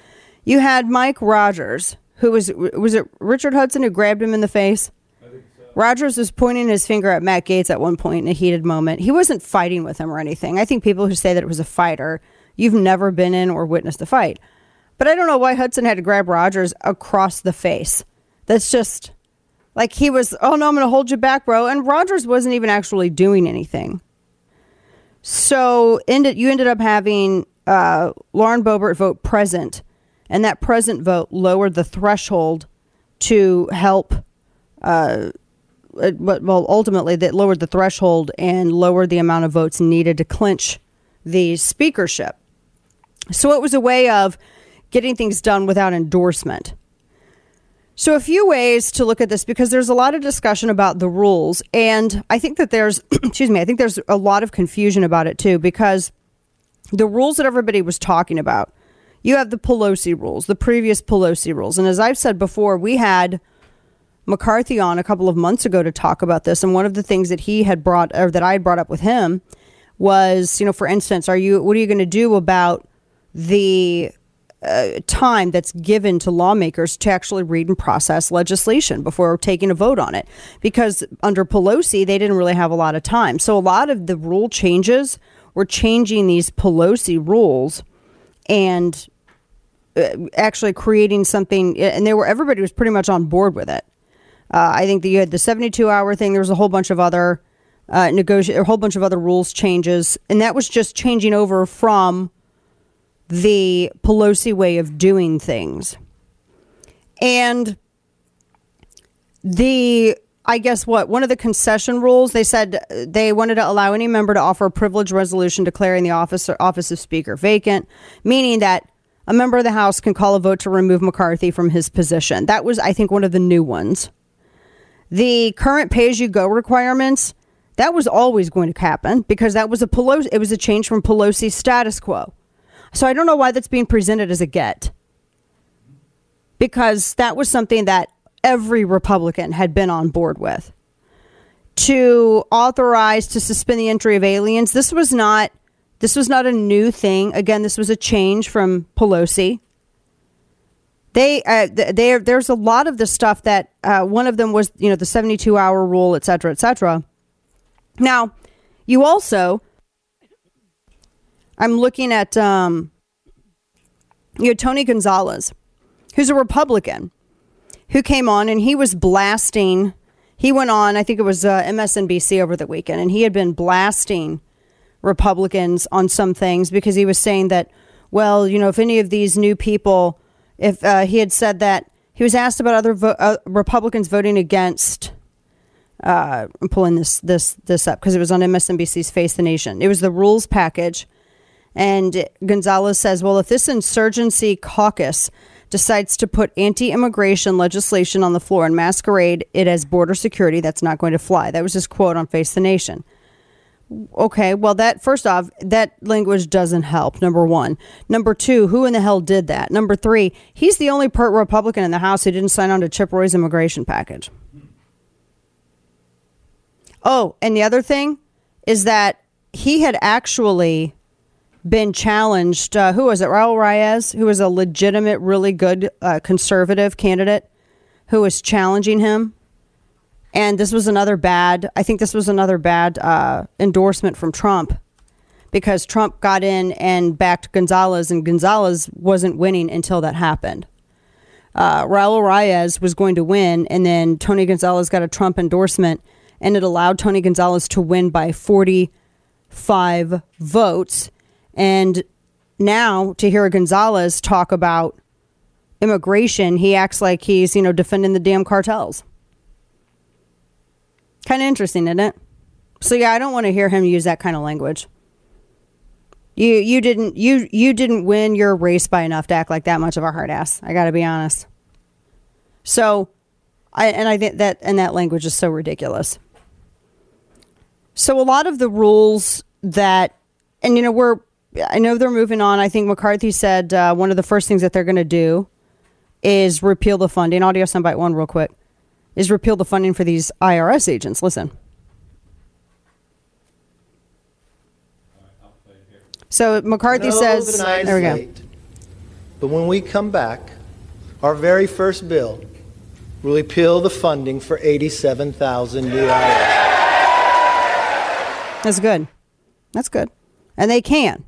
You had Mike Rogers, who was was it Richard Hudson who grabbed him in the face. Rogers was pointing his finger at Matt Gaetz at one point in a heated moment. He wasn't fighting with him or anything. I think people who say that it was a fighter, you've never been in or witnessed a fight. But I don't know why Hudson had to grab Rogers across the face. That's just like he was, oh no, I'm going to hold you back, bro. And Rogers wasn't even actually doing anything. So ended, you ended up having uh, Lauren Boebert vote present, and that present vote lowered the threshold to help. Uh, but well, ultimately, that lowered the threshold and lowered the amount of votes needed to clinch the speakership. So it was a way of getting things done without endorsement. So, a few ways to look at this because there's a lot of discussion about the rules. And I think that there's, excuse me, I think there's a lot of confusion about it too because the rules that everybody was talking about, you have the Pelosi rules, the previous Pelosi rules. And as I've said before, we had McCarthy on a couple of months ago to talk about this. And one of the things that he had brought, or that I had brought up with him was, you know, for instance, are you, what are you going to do about the uh, time that's given to lawmakers to actually read and process legislation before taking a vote on it. Because under Pelosi, they didn't really have a lot of time. So a lot of the rule changes were changing these Pelosi rules and uh, actually creating something. And they were everybody was pretty much on board with it. Uh, I think that you had the 72 hour thing. There was a whole bunch of other uh, a whole bunch of other rules changes, and that was just changing over from the Pelosi way of doing things. And the I guess what one of the concession rules they said they wanted to allow any member to offer a privilege resolution declaring the office office of speaker vacant, meaning that a member of the House can call a vote to remove McCarthy from his position. That was I think one of the new ones. The current pay as you go requirements, that was always going to happen because that was a Pelosi it was a change from Pelosi's status quo. So I don't know why that's being presented as a get. Because that was something that every Republican had been on board with. To authorize to suspend the entry of aliens, this was not this was not a new thing. Again, this was a change from Pelosi. They, uh, they, there's a lot of the stuff that uh, one of them was, you know, the 72 hour rule, et cetera, et cetera. Now, you also I'm looking at um, you know Tony Gonzales, who's a Republican, who came on and he was blasting. He went on, I think it was uh, MSNBC over the weekend, and he had been blasting Republicans on some things because he was saying that, well, you know, if any of these new people, if uh, he had said that he was asked about other vo- uh, Republicans voting against. Uh, I'm pulling this this this up because it was on MSNBC's Face the Nation. It was the rules package and Gonzales says, well, if this insurgency caucus decides to put anti immigration legislation on the floor and masquerade it as border security, that's not going to fly. That was his quote on Face the Nation. Okay, well, that first off, that language doesn't help. Number one. Number two, who in the hell did that? Number three, he's the only part Republican in the House who didn't sign on to Chip Roy's immigration package. Oh, and the other thing is that he had actually been challenged. Uh, who was it? Raul Reyes, who was a legitimate, really good uh, conservative candidate, who was challenging him. And this was another bad. I think this was another bad uh, endorsement from Trump, because Trump got in and backed Gonzales, and Gonzales wasn't winning until that happened. Uh, Raul Reyes was going to win, and then Tony Gonzales got a Trump endorsement, and it allowed Tony Gonzales to win by 45 votes and now to hear Gonzales talk about immigration, he acts like he's, you know, defending the damn cartels. Kind of interesting, isn't it? So yeah, I don't want to hear him use that kind of language. You you didn't you you didn't win your race by enough to act like that much of a hard ass. I got to be honest. So, I and I think that and that language is so ridiculous. So a lot of the rules that and you know we're I know they're moving on. I think McCarthy said uh, one of the first things that they're going to do is repeal the funding. Audio soundbite one real quick is repeal the funding for these IRS agents. Listen. So McCarthy know says, the night is there we go. late, But when we come back, our very first bill will repeal the funding for 87,000 new IRS. That's good. That's good. And they can.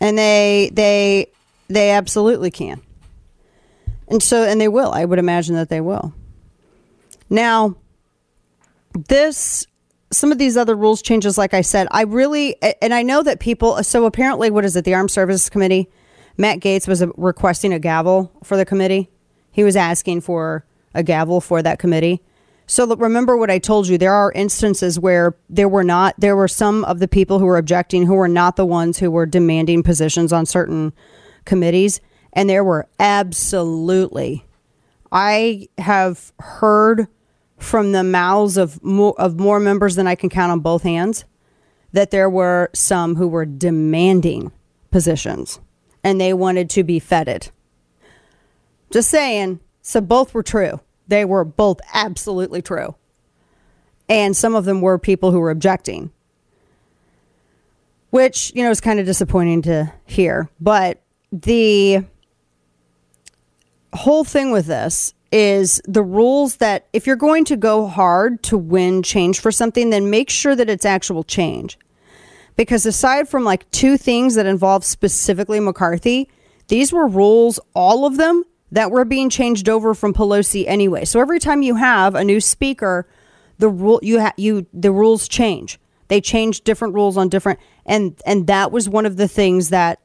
And they they they absolutely can. And so and they will. I would imagine that they will. Now this some of these other rules changes like I said, I really and I know that people so apparently what is it the Armed Services Committee Matt Gaetz was uh, requesting a gavel for the committee. He was asking for a gavel for that committee. So remember what I told you. There are instances where there were not, there were some of the people who were objecting who were not the ones who were demanding positions on certain committees. And there were absolutely, I have heard from the mouths of more, of more members than I can count on both hands that there were some who were demanding positions and they wanted to be feted. Just saying. So both were true. They were both absolutely true. And some of them were people who were objecting, which, you know, is kind of disappointing to hear. But the whole thing with this is the rules that if you're going to go hard to win change for something, then make sure that it's actual change. Because aside from like two things that involve specifically McCarthy, these were rules, all of them that were being changed over from Pelosi anyway. So every time you have a new speaker, the rule you ha- you the rules change. They change different rules on different and and that was one of the things that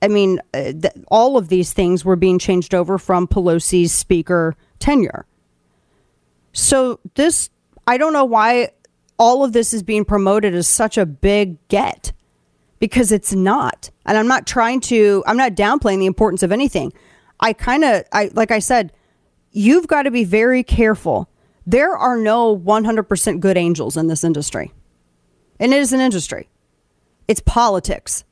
I mean, uh, th- all of these things were being changed over from Pelosi's speaker tenure. So this I don't know why all of this is being promoted as such a big get because it's not. And I'm not trying to I'm not downplaying the importance of anything. I kind of I like I said, you've got to be very careful. There are no 100% good angels in this industry. And it is an industry. It's politics.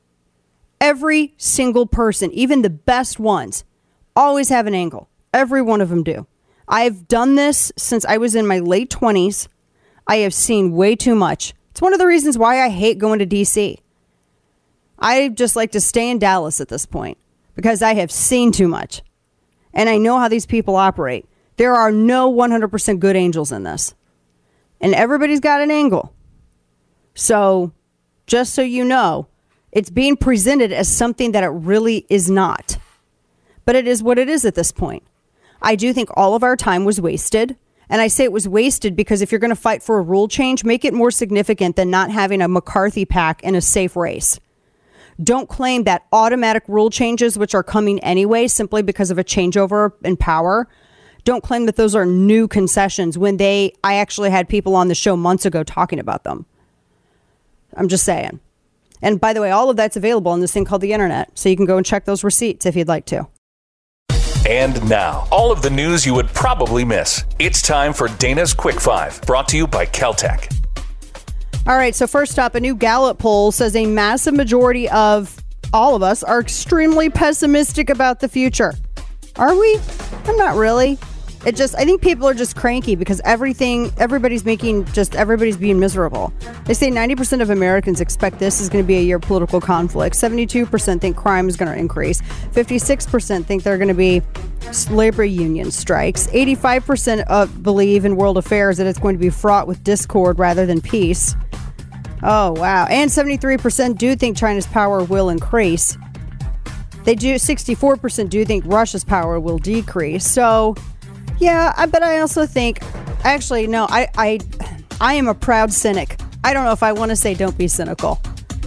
Every single person, even the best ones, always have an angle. Every one of them do. I've done this since I was in my late 20s. I have seen way too much. It's one of the reasons why I hate going to DC. I just like to stay in Dallas at this point because I have seen too much. And I know how these people operate. There are no 100% good angels in this. And everybody's got an angle. So, just so you know, it's being presented as something that it really is not. But it is what it is at this point. I do think all of our time was wasted. And I say it was wasted because if you're going to fight for a rule change, make it more significant than not having a McCarthy PAC in a safe race. Don't claim that automatic rule changes, which are coming anyway, simply because of a changeover in power. Don't claim that those are new concessions when they, I actually had people on the show months ago talking about them. I'm just saying. And by the way, all of that's available on this thing called the internet. So you can go and check those receipts if you'd like to. And now, all of the news you would probably miss. It's time for Dana's Quick Five, brought to you by Keltec. All right, so first up, a new Gallup poll says a massive majority of all of us are extremely pessimistic about the future. Are we? I'm not really. It just, I think people are just cranky because everything, everybody's making just, everybody's being miserable. They say 90% of Americans expect this is going to be a year of political conflict. 72% think crime is going to increase. 56% think there are going to be labor union strikes. 85% uh, believe in world affairs that it's going to be fraught with discord rather than peace. Oh, wow. And 73% do think China's power will increase. They do, 64% do think Russia's power will decrease. So, yeah, I, but I also think, actually, no, I, I, I am a proud cynic. I don't know if I want to say don't be cynical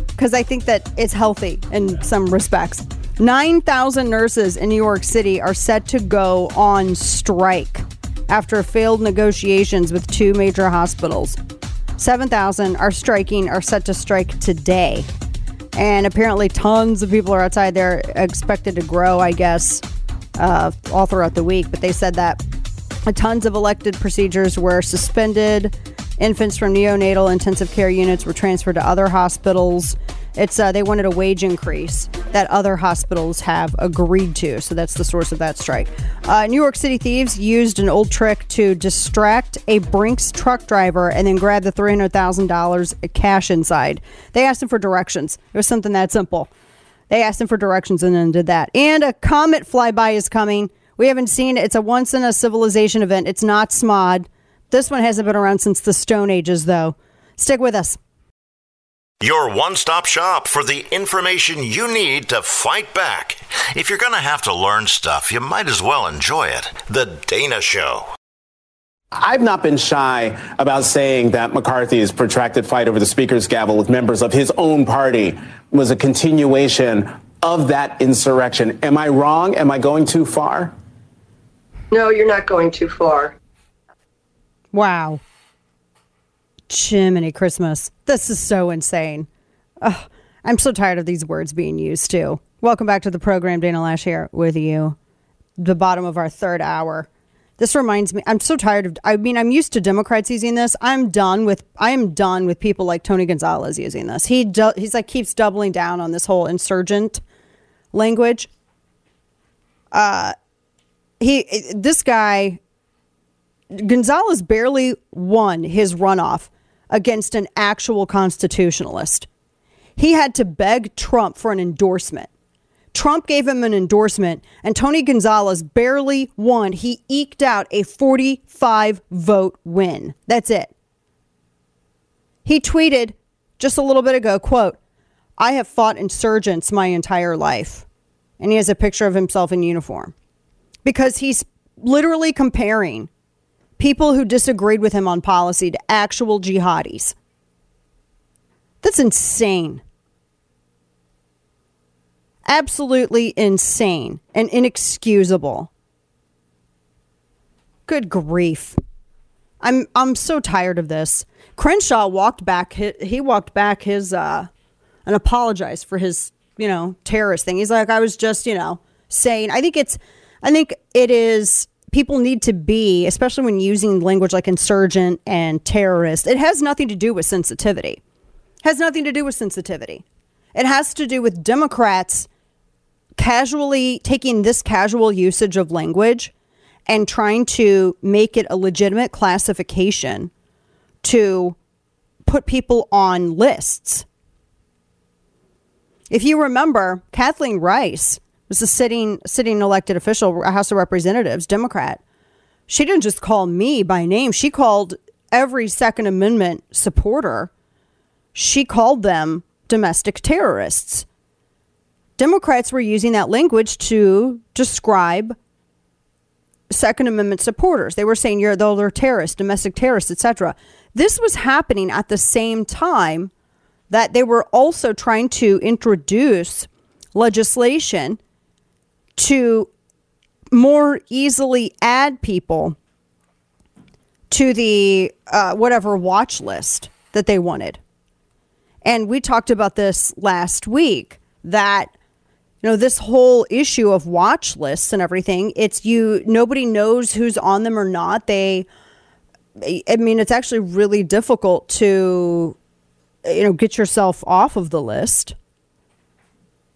because I think that it's healthy in some respects. 9,000 nurses in New York City are set to go on strike after failed negotiations with two major hospitals. 7,000 are striking, are set to strike today. And apparently, tons of people are outside. They're expected to grow, I guess, uh, all throughout the week. But they said that tons of elected procedures were suspended. Infants from neonatal intensive care units were transferred to other hospitals. It's uh, they wanted a wage increase that other hospitals have agreed to. So that's the source of that strike. Uh, New York City thieves used an old trick to distract a Brinks truck driver and then grab the three hundred thousand dollars cash inside. They asked him for directions. It was something that simple. They asked him for directions and then did that. And a comet flyby is coming. We haven't seen it. It's a once in a civilization event. It's not SMOD. This one hasn't been around since the Stone Ages, though. Stick with us. Your one stop shop for the information you need to fight back. If you're going to have to learn stuff, you might as well enjoy it. The Dana Show. I've not been shy about saying that McCarthy's protracted fight over the Speaker's gavel with members of his own party was a continuation of that insurrection. Am I wrong? Am I going too far? No, you're not going too far. Wow. Chimney Christmas. This is so insane. Ugh, I'm so tired of these words being used too. Welcome back to the program. Dana Loesch here with you. The bottom of our third hour. This reminds me. I'm so tired of. I mean, I'm used to Democrats using this. I'm done with. I am done with people like Tony Gonzales using this. He do, he's like keeps doubling down on this whole insurgent language. Uh, he this guy Gonzales barely won his runoff against an actual constitutionalist. He had to beg Trump for an endorsement. Trump gave him an endorsement, and Tony Gonzales barely won. He eked out a 45 vote win. That's it. He tweeted just a little bit ago, quote, I have fought insurgents my entire life. And he has a picture of himself in uniform. Because he's literally comparing people who disagreed with him on policy to actual jihadis. That's insane. Absolutely insane and inexcusable. Good grief. I'm I'm so tired of this. Crenshaw walked back he, he walked back his uh and apologized for his, you know, terrorist thing. He's like I was just, you know, saying I think it's I think it is people need to be, especially when using language like insurgent and terrorist, it has nothing to do with sensitivity. It has nothing to do with sensitivity. It has to do with Democrats casually taking this casual usage of language and trying to make it a legitimate classification to put people on lists. If you remember, Kathleen Rice was a sitting sitting elected official, House of Representatives, Democrat. She didn't just call me by name. She called every Second Amendment supporter. She called them domestic terrorists. Democrats were using that language to describe Second Amendment supporters. They were saying you're they're terrorists, domestic terrorists, etc. This was happening at the same time that they were also trying to introduce legislation to more easily add people to the uh, whatever watch list that they wanted. And we talked about this last week that you know this whole issue of watch lists and everything it's you nobody knows who's on them or not they i mean it's actually really difficult to you know get yourself off of the list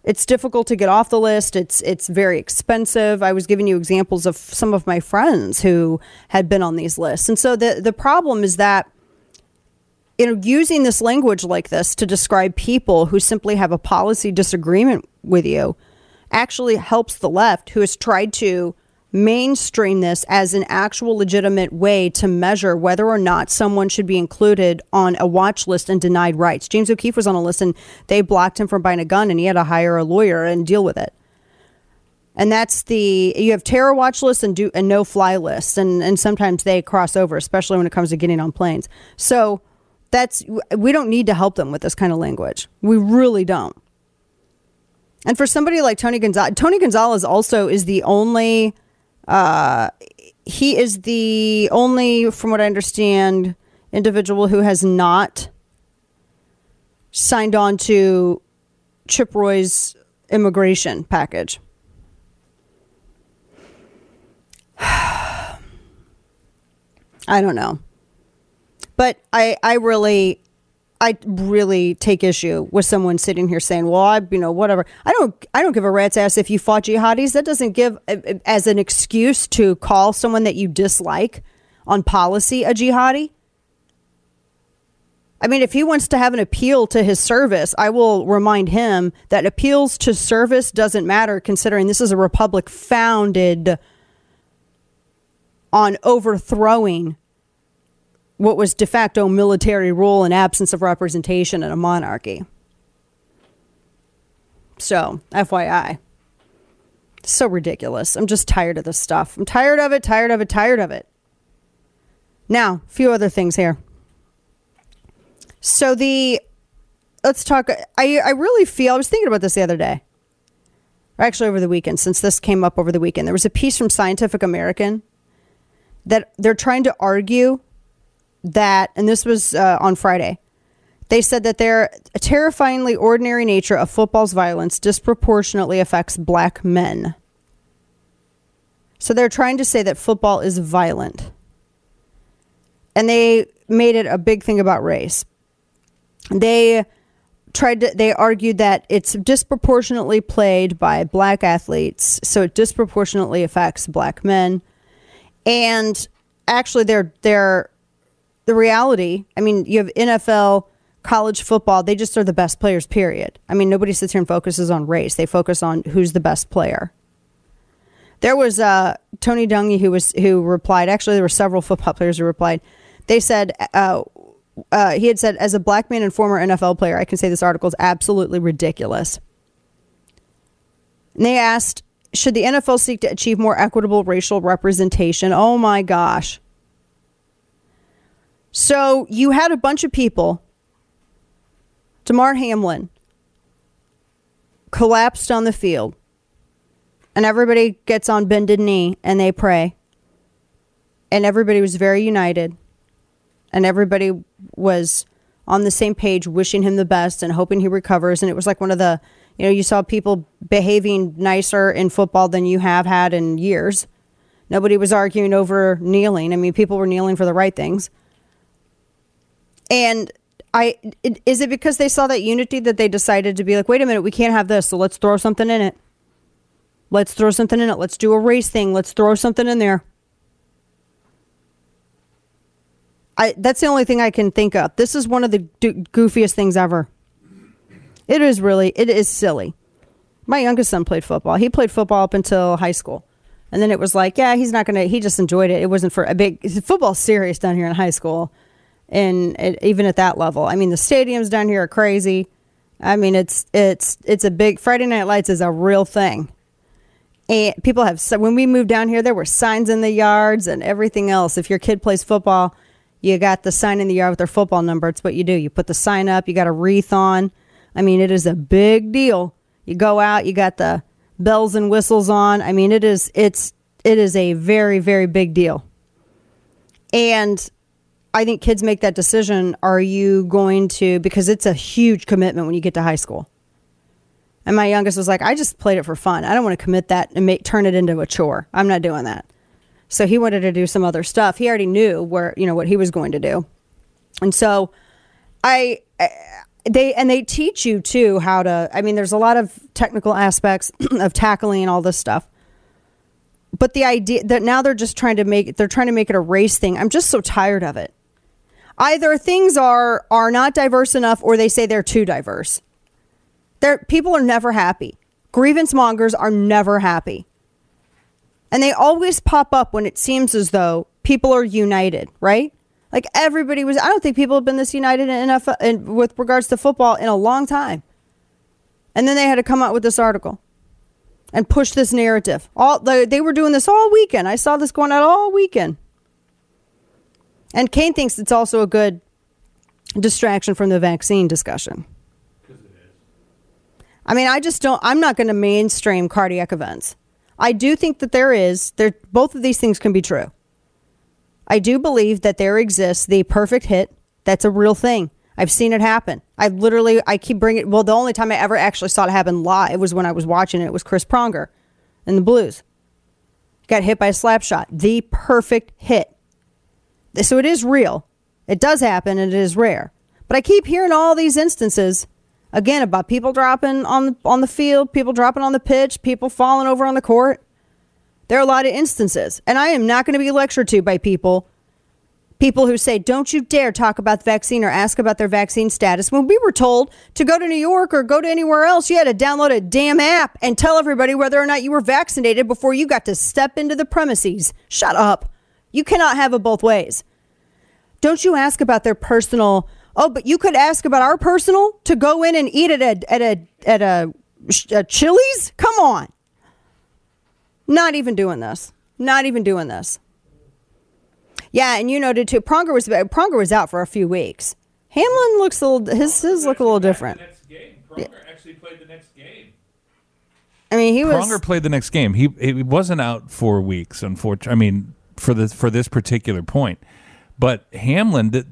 it's difficult to get off the list. It's it's very expensive. I was giving you examples of some of my friends who had been on these lists. And so the the problem is that you know using this language like this to describe people who simply have a policy disagreement with you actually helps the left who has tried to mainstream this as an actual legitimate way to measure whether or not someone should be included on a watch list and denied rights. James O'Keefe was on a list and they blocked him from buying a gun and he had to hire a lawyer and deal with it. And that's the you have terror watch lists and do and no fly lists and and sometimes they cross over, especially when it comes to getting on planes. So that's we don't need to help them with this kind of language. We really don't. And for somebody like Tony Gonzales, Tony Gonzales also is the only uh, he is the only, from what I understand, individual who has not signed on to Chip Roy's immigration package. I don't know. But I, I really, I really take issue with someone sitting here saying, "Well, I, you know, whatever." I don't, I don't give a rat's ass if you fought jihadis. That doesn't give uh, uh, as an excuse to call someone that you dislike on policy a jihadi. I mean, if he wants to have an appeal to his service, I will remind him that appeals to service doesn't matter, considering this is a republic founded on overthrowing what was de facto military rule and absence of representation in a monarchy. So, FYI. So ridiculous. I'm just tired of this stuff. I'm tired of it, tired of it, tired of it. Now, a few other things here. So the let's talk I I really feel I was thinking about this the other day. Or actually over the weekend since this came up over the weekend. There was a piece from Scientific American that they're trying to argue that, and this was uh, on Friday, they said that their terrifyingly ordinary nature of football's violence disproportionately affects black men. So they're trying to say that football is violent. And they made it a big thing about race. They tried to they argued that it's disproportionately played by black athletes, so it disproportionately affects black men. And actually they're they're the reality, I mean, you have NFL, college football, they just are the best players, period. I mean, nobody sits here and focuses on race. They focus on who's the best player. There was uh, Tony Dungy who was who replied. Actually, there were several football players who replied. They said uh, uh, he had said, as a black man and former NFL player, I can say this article is absolutely ridiculous. And they asked, should the NFL seek to achieve more equitable racial representation? Oh my gosh. So you had a bunch of people. Damar Hamlin collapsed on the field, and everybody gets on bended knee and they pray. And everybody was very united, and everybody was on the same page, wishing him the best and hoping he recovers. And it was like one of the, you know, you saw people behaving nicer in football than you have had in years. Nobody was arguing over kneeling. I mean, people were kneeling for the right things. And I it, is it because they saw that unity that they decided to be like, wait a minute, we can't have this, so let's throw something in it. Let's throw something in it. Let's do a race thing. Let's throw something in there. I that's the only thing I can think of. This is one of the do- goofiest things ever. It is really it is silly. My youngest son played football. He played football up until high school. And then it was like, yeah, he's not going to he just enjoyed it. It wasn't for a big football serious down here in high school and it, even at that level. I mean, the stadiums down here are crazy. I mean, it's it's it's a big Friday Night Lights is a real thing. And people have when we moved down here, there were signs in the yards and everything else. If your kid plays football, you got the sign in the yard with their football number. It's what you do. You put the sign up. You got a wreath on. I mean, it is a big deal. You go out. You got the bells and whistles on. I mean, it is it's it is a very very big deal. And I think kids make that decision. Are you going to, because it's a huge commitment when you get to high school. And my youngest was like, I just played it for fun. I don't want to commit that and make, turn it into a chore. I'm not doing that. So he wanted to do some other stuff. He already knew where, you know, what he was going to do. And so I, they, and they teach you too how to, I mean, there's a lot of technical aspects of tackling all this stuff but the idea that now they're just trying to make they're trying to make it a race thing. I'm just so tired of it either things are are not diverse enough or they say they're too diverse. There people are never happy. Grievance mongers are never happy. And they always pop up when it seems as though people are united, right? Like everybody was I don't think people have been this united enough uh, in, with regards to football in a long time. And then they had to come out with this article and push this narrative. All they, they were doing this all weekend. I saw this going out all weekend. And Kane thinks it's also a good distraction from the vaccine discussion. I mean, I just don't, I'm not going to mainstream cardiac events. I do think that there is, there, both of these things can be true. I do believe that there exists the perfect hit. That's a real thing. I've seen it happen. I literally, I keep bringing. It, well, the only time I ever actually saw it happen live was when I was watching it. It was Chris Pronger in the Blues. Got hit by a slap shot. The perfect hit. So it is real. It does happen and it is rare. But I keep hearing all these instances again about people dropping on on the field, people dropping on the pitch, people falling over on the court. There are a lot of instances, and I am not going to be lectured to by people people who say, "Don't you dare talk about the vaccine or ask about their vaccine status." When we were told to go to New York or go to anywhere else, you had to download a damn app and tell everybody whether or not you were vaccinated before you got to step into the premises. Shut up. You cannot have it both ways. Don't you ask about their personal Oh, but you could ask about our personal to go in and eat at a at a at a, a Chili's. Come on. Not even doing this. Not even doing this. Yeah, and you noted too. Pronger was Pronger was out for a few weeks. Hamlin looks a little. His his look a little different. Pronger actually played the next game. I mean, he was. Pronger played the next game. He he wasn't out for weeks. Unfortunately, I mean, for the for this particular point, but Hamlin did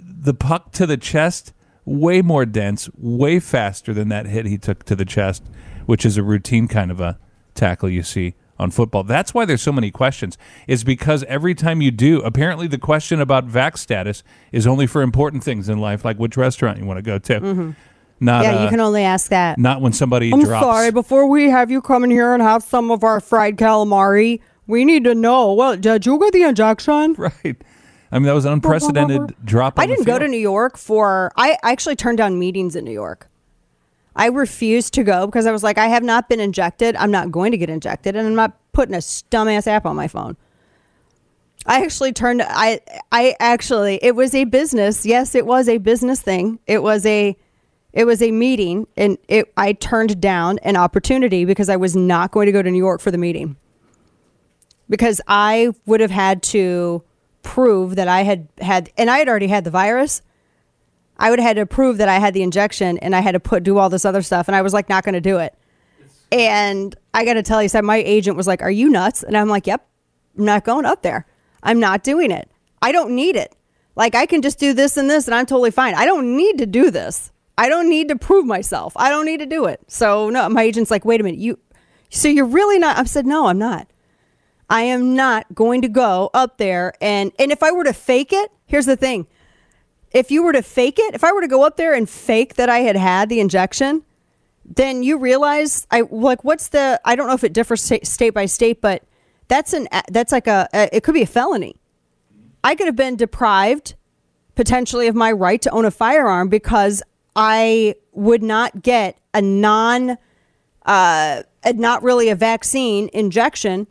the puck to the chest way more dense, way faster than that hit he took to the chest, which is a routine kind of a tackle you see on football. That's why there's so many questions. Is because every time you do, apparently the question about vac status is only for important things in life, like which restaurant you want to go to. Mhm. Not yeah, uh, you can only ask that. not when somebody I'm drops. sorry. Before we have you come in here and have some of our fried calamari, we need to know. Well, did you get the injection? Right. I mean, that was an unprecedented drop. I didn't go to New York for. I I actually turned down meetings in New York. I refused to go because I was like, I have not been injected. I'm not going to get injected, and I'm not putting a dumbass app on my phone. I actually turned. I I actually it was a business. Yes, it was a business thing. It was a it was a meeting, and it I turned down an opportunity because I was not going to go to New York for the meeting because I would have had to prove that I had had, and I had already had the virus. I would have had to prove that I had the injection, and I had to put do all this other stuff, and I was like, not going to do it. And I got to tell you, so my agent was like, "Are you nuts?" And I'm like, "Yep, I'm not going up there. I'm not doing it. I don't need it. Like I can just do this and this, and I'm totally fine. I don't need to do this. I don't need to prove myself. I don't need to do it." So no, my agent's like, "Wait a minute, you." So you're really not? I said, "No, I'm not." I am not going to go up there and and if I were to fake it, here's the thing. If you were to fake it, if I were to go up there and fake that I had had the injection, then you realize I like what's the I don't know if it differs state, by state, but that's an that's like a, it could be a felony. I could have been deprived potentially of my right to own a firearm because I would not get a non uh not really a vaccine injection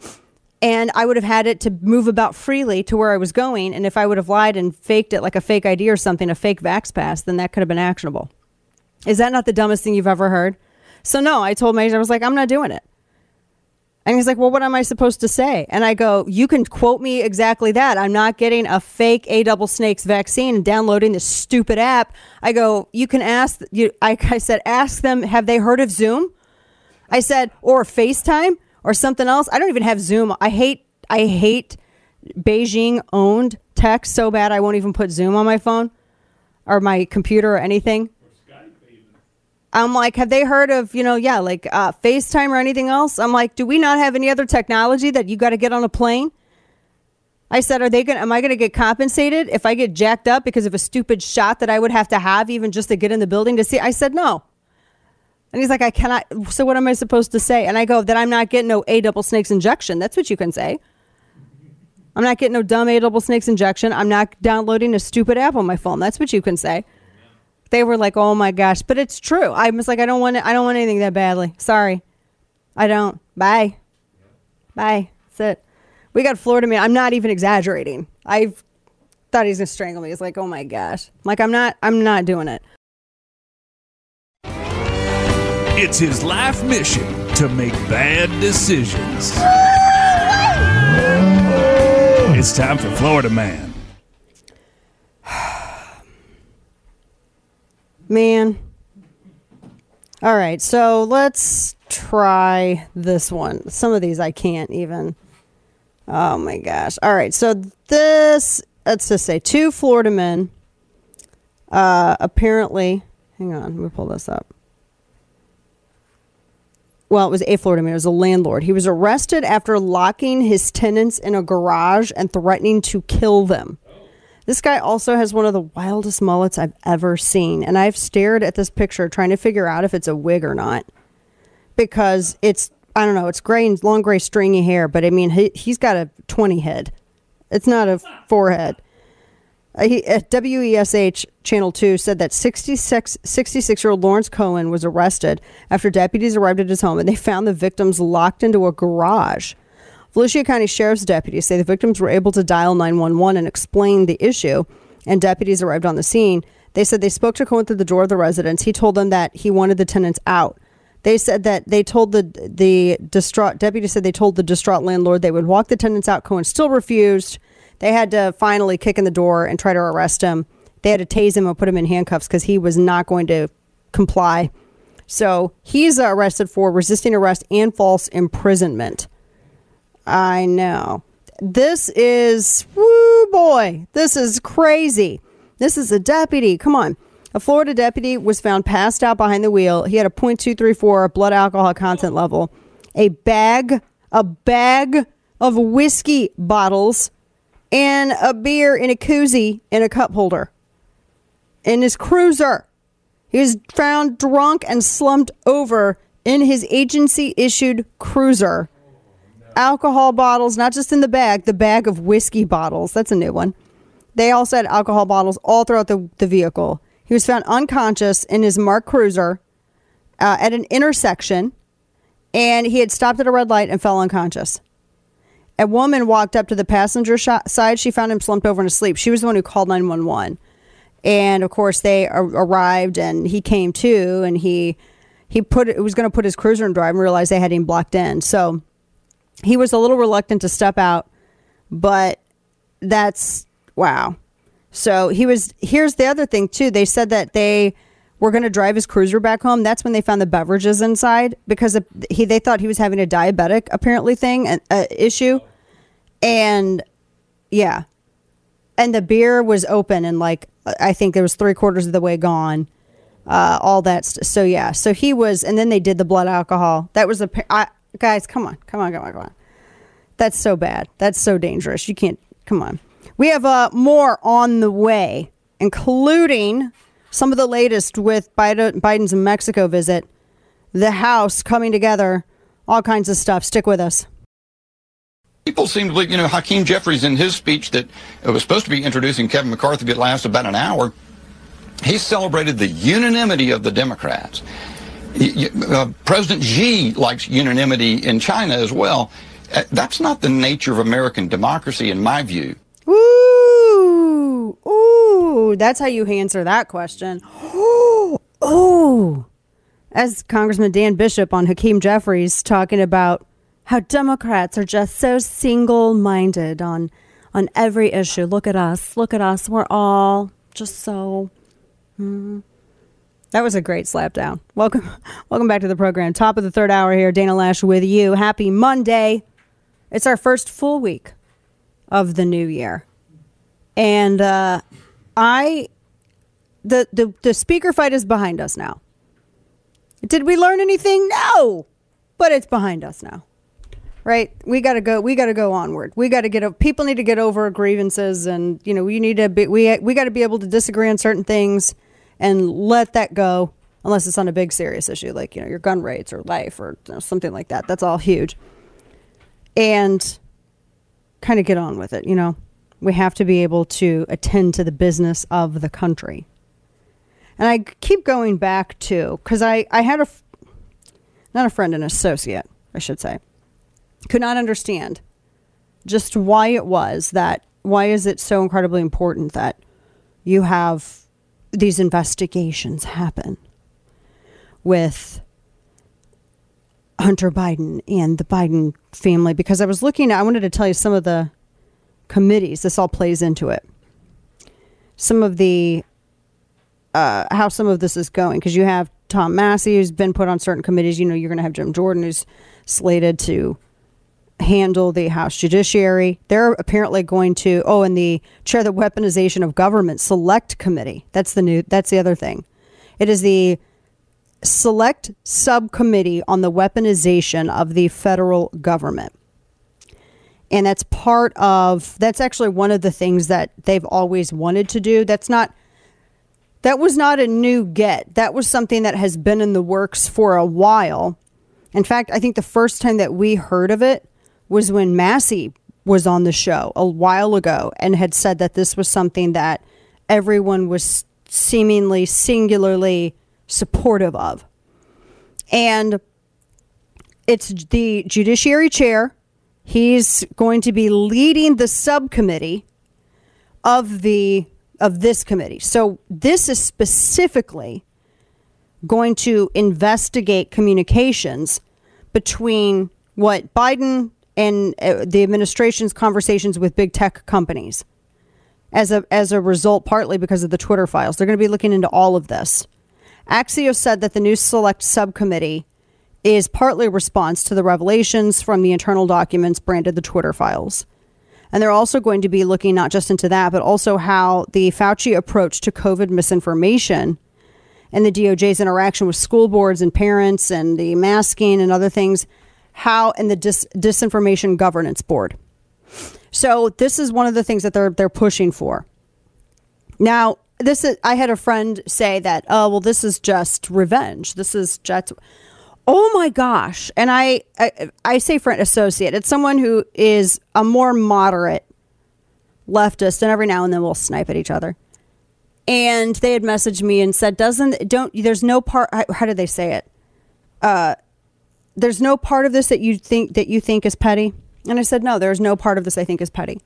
and I would have had it to move about freely to where I was going. And if I would have lied and faked it like a fake ID or something, a fake Vax pass, then that could have been actionable. Is that not the dumbest thing you've ever heard? So no, I told my agent, I was like, I'm not doing it. And he's like, Well, what am I supposed to say? And I go, You can quote me exactly that. I'm not getting a fake A double snakes vaccine and downloading this stupid app. I go, You can ask you I, I said, ask them, have they heard of Zoom? I said, or FaceTime or something else. I don't even have Zoom. I hate I hate Beijing owned tech so bad I won't even put Zoom on my phone or my computer or anything. I'm like, have they heard of, you know, yeah, like uh, FaceTime or anything else? I'm like, do we not have any other technology that you got to get on a plane? I said, are they going am I going to get compensated if I get jacked up because of a stupid shot that I would have to have even just to get in the building to see? I said, no. And he's like, I cannot. So what am I supposed to say? And I go, that I'm not getting no A double snakes injection. That's what you can say. I'm not getting no dumb A double snakes injection. I'm not downloading a stupid app on my phone. That's what you can say. They were like, oh my gosh, but it's true. I was like, I don't want it. I don't want anything that badly. Sorry, I don't. Bye, bye. That's it. We got Florida man. I'm not even exaggerating. I thought he's gonna strangle me. He's like, oh my gosh. Like I'm not. I'm not doing it. It's his life mission to make bad decisions. It's time for Florida Man. Man. All right, so let's try this one. Some of these I can't even Oh my gosh. All right. So this, let's just say two Florida men uh, apparently, hang on, let me pull this up. Well, it was a Florida man. It was a landlord. He was arrested after locking his tenants in a garage and threatening to kill them. This guy also has one of the wildest mullets I've ever seen. And I've stared at this picture trying to figure out if it's a wig or not. Because it's, I don't know, it's gray and long gray stringy hair, but I mean, he, he's got a 20 head. It's not a forehead. Uh, he, at WESH Channel 2 said that 66, 66 year old Lawrence Cohen was arrested after deputies arrived at his home and they found the victims locked into a garage. Volusia County Sheriff's deputies say the victims were able to dial 911 and explain the issue, and deputies arrived on the scene. They said they spoke to Cohen through the door of the residence. He told them that he wanted the tenants out. They said that they told the the distraught deputy said they told the distraught landlord they would walk the tenants out. Cohen still refused. They had to finally kick in the door and try to arrest him. They had to tase him and put him in handcuffs because he was not going to comply. So he's arrested for resisting arrest and false imprisonment. I know. This is, woo boy, this is crazy. This is a deputy. Come on. A Florida deputy was found passed out behind the wheel. He had a .234 blood alcohol content level, a bag, a bag of whiskey bottles, and a beer in a koozie in a cup holder in his cruiser. He was found drunk and slumped over in his agency issued cruiser. Alcohol bottles, not just in the bag, the bag of whiskey bottles. That's a new one. They also had alcohol bottles all throughout the, the vehicle. He was found unconscious in his marked cruiser uh, at an intersection, and he had stopped at a red light and fell unconscious. A woman walked up to the passenger sh- side. She found him slumped over and asleep. She was the one who called 911. And of course, they ar- arrived and he came to and he he put it was going to put his cruiser in drive and realized they had him blocked in. So he was a little reluctant to step out, but that's wow. So he was. Here's the other thing too. They said that they were going to drive his cruiser back home. That's when they found the beverages inside because he they thought he was having a diabetic apparently thing an uh, issue, and yeah, and the beer was open and like I think there was three quarters of the way gone. Uh, all that. St- so yeah. So he was, and then they did the blood alcohol. That was a guys. Come on, come on, come on, come on. That's so bad. That's so dangerous. You can't. Come on. We have uh, more on the way, including some of the latest with Biden, Biden's Mexico visit, the House coming together, all kinds of stuff. Stick with us. People seem to believe, you know, Hakeem Jeffries in his speech that was supposed to be introducing Kevin McCarthy that last about an hour, he celebrated the unanimity of the Democrats. Uh, President Xi likes unanimity in China as well. Uh, that's not the nature of American democracy, in my view. Ooh, ooh, that's how you answer that question. Ooh, ooh. As Congressman Dan Bishop on Hakeem Jeffries talking about how Democrats are just so single-minded on on every issue. Look at us. Look at us. We're all just so. Mm. That was a great slapdown. Welcome, welcome back to the program. Top of the third hour here. Dana Loesch with you. Happy Monday. It's our first full week of the new year, and uh, I, the the the speaker fight is behind us now. Did we learn anything? No, but it's behind us now right? We got to go. We got to go onward. We got to get. People need to get over grievances, and you know, we need to be. We we got to be able to disagree on certain things, and let that go. Unless it's on a big serious issue like you know your gun rates or life or you know, something like that. That's all huge. And kind of get on with it. You know, we have to be able to attend to the business of the country. And I keep going back to because I I had a not a friend, an associate, I should say could not understand just why it was that why is it so incredibly important that you have these investigations happen with Hunter Biden and the Biden family because I was looking I wanted to tell you some of the committees this all plays into it some of the uh, how some of this is going because you have Tom Massie who's been put on certain committees you know you're going to have Jim Jordan who's slated to handle the House Judiciary. They're apparently going to oh, and the chair the Weaponization of Government Select Committee. That's the new. That's the other thing. It is the Select Subcommittee on the Weaponization of the Federal Government. And that's part of that's actually one of the things that they've always wanted to do. That's not that was not a new get. That was something that has been in the works for a while. In fact, I think the first time that we heard of it was when Massie was on the show a while ago and had said that this was something that everyone was seemingly singularly supportive of. And it's the judiciary chair. He's going to be leading the subcommittee of the of this committee. So this is specifically going to investigate communications between what Biden and uh, the administration's conversations with big tech companies as a as a result partly because of the Twitter files. They're going to be looking into all of this. Axios said that the new select subcommittee is partly a response to the revelations from the internal documents branded the Twitter files. And they're also going to be looking not just into that, but also how the Fauci approach to COVID misinformation and the DOJ's interaction with school boards and parents and the masking and other things, how and the dis- disinformation governance board. So this is one of the things that they're they're pushing for. Now, this is I had a friend say that, oh well, this is just revenge. This is just Oh my gosh. And I, I, I say friend associate. It's someone who is a more moderate leftist, and every now and then we'll snipe at each other. And they had messaged me and said, "Doesn't don't there's no part how, did they say it? Uh, there's no part of this that you think that you think is petty." And I said, "No, there's no part of this I think is petty."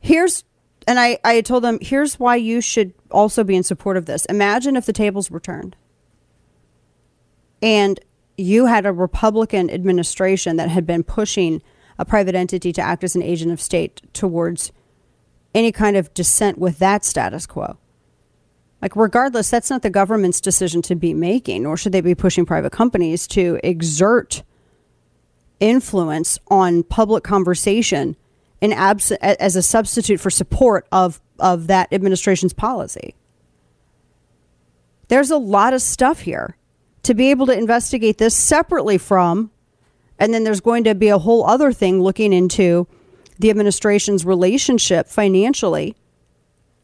Here's and I I told them, "Here's why you should also be in support of this. Imagine if the tables were turned." and you had a Republican administration that had been pushing a private entity to act as an agent of state towards any kind of dissent with that status quo. Like, regardless, that's not the government's decision to be making, nor should they be pushing private companies to exert influence on public conversation in abs- as a substitute for support of, of that administration's policy. There's a lot of stuff here to be able to investigate this separately from, and then there's going to be a whole other thing looking into the administration's relationship financially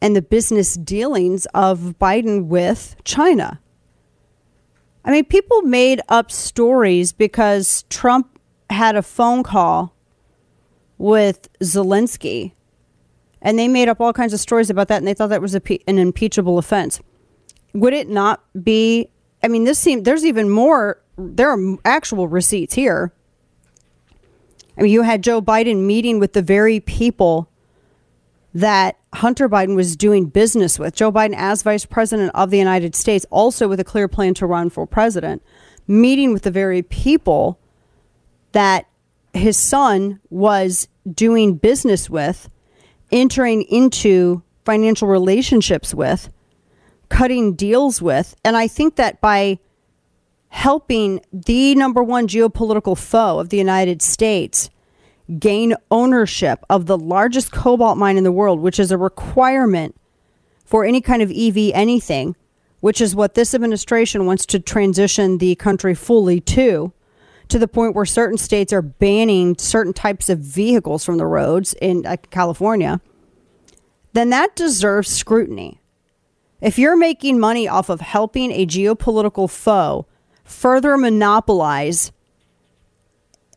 and the business dealings of Biden with China. I mean, people made up stories because Trump had a phone call with Zelensky and they made up all kinds of stories about that and they thought that was an impeachable offense. Would it not be I mean, this seems there's even more. There are actual receipts here. I mean, you had Joe Biden meeting with the very people that Hunter Biden was doing business with. Joe Biden, as vice president of the United States, also with a clear plan to run for president, meeting with the very people that his son was doing business with, entering into financial relationships with cutting deals with. And I think that by helping the number one geopolitical foe of the United States gain ownership of the largest cobalt mine in the world, which is a requirement for any kind of EV anything, which is what this administration wants to transition the country fully to, to the point where certain states are banning certain types of vehicles from the roads in uh, California, then that deserves scrutiny. If you're making money off of helping a geopolitical foe further monopolize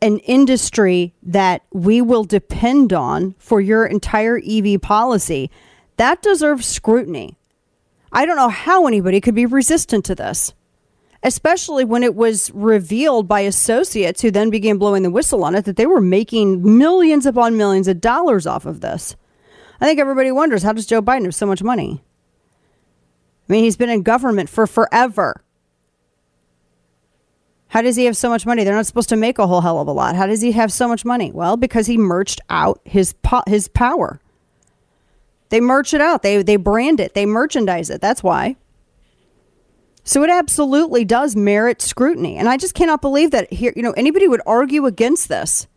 an industry that we will depend on for your entire EV policy, that deserves scrutiny. I don't know how anybody could be resistant to this, especially when it was revealed by associates who then began blowing the whistle on it that they were making millions upon millions of dollars off of this. I think everybody wonders how does Joe Biden have so much money? I mean, he's been in government for forever. How does he have so much money? They're not supposed to make a whole hell of a lot. How does he have so much money? Well, because he merged out his po- his power. They merge it out. They they brand it. They merchandise it. That's why. So it absolutely does merit scrutiny. And I just cannot believe that here, you know, anybody would argue against this.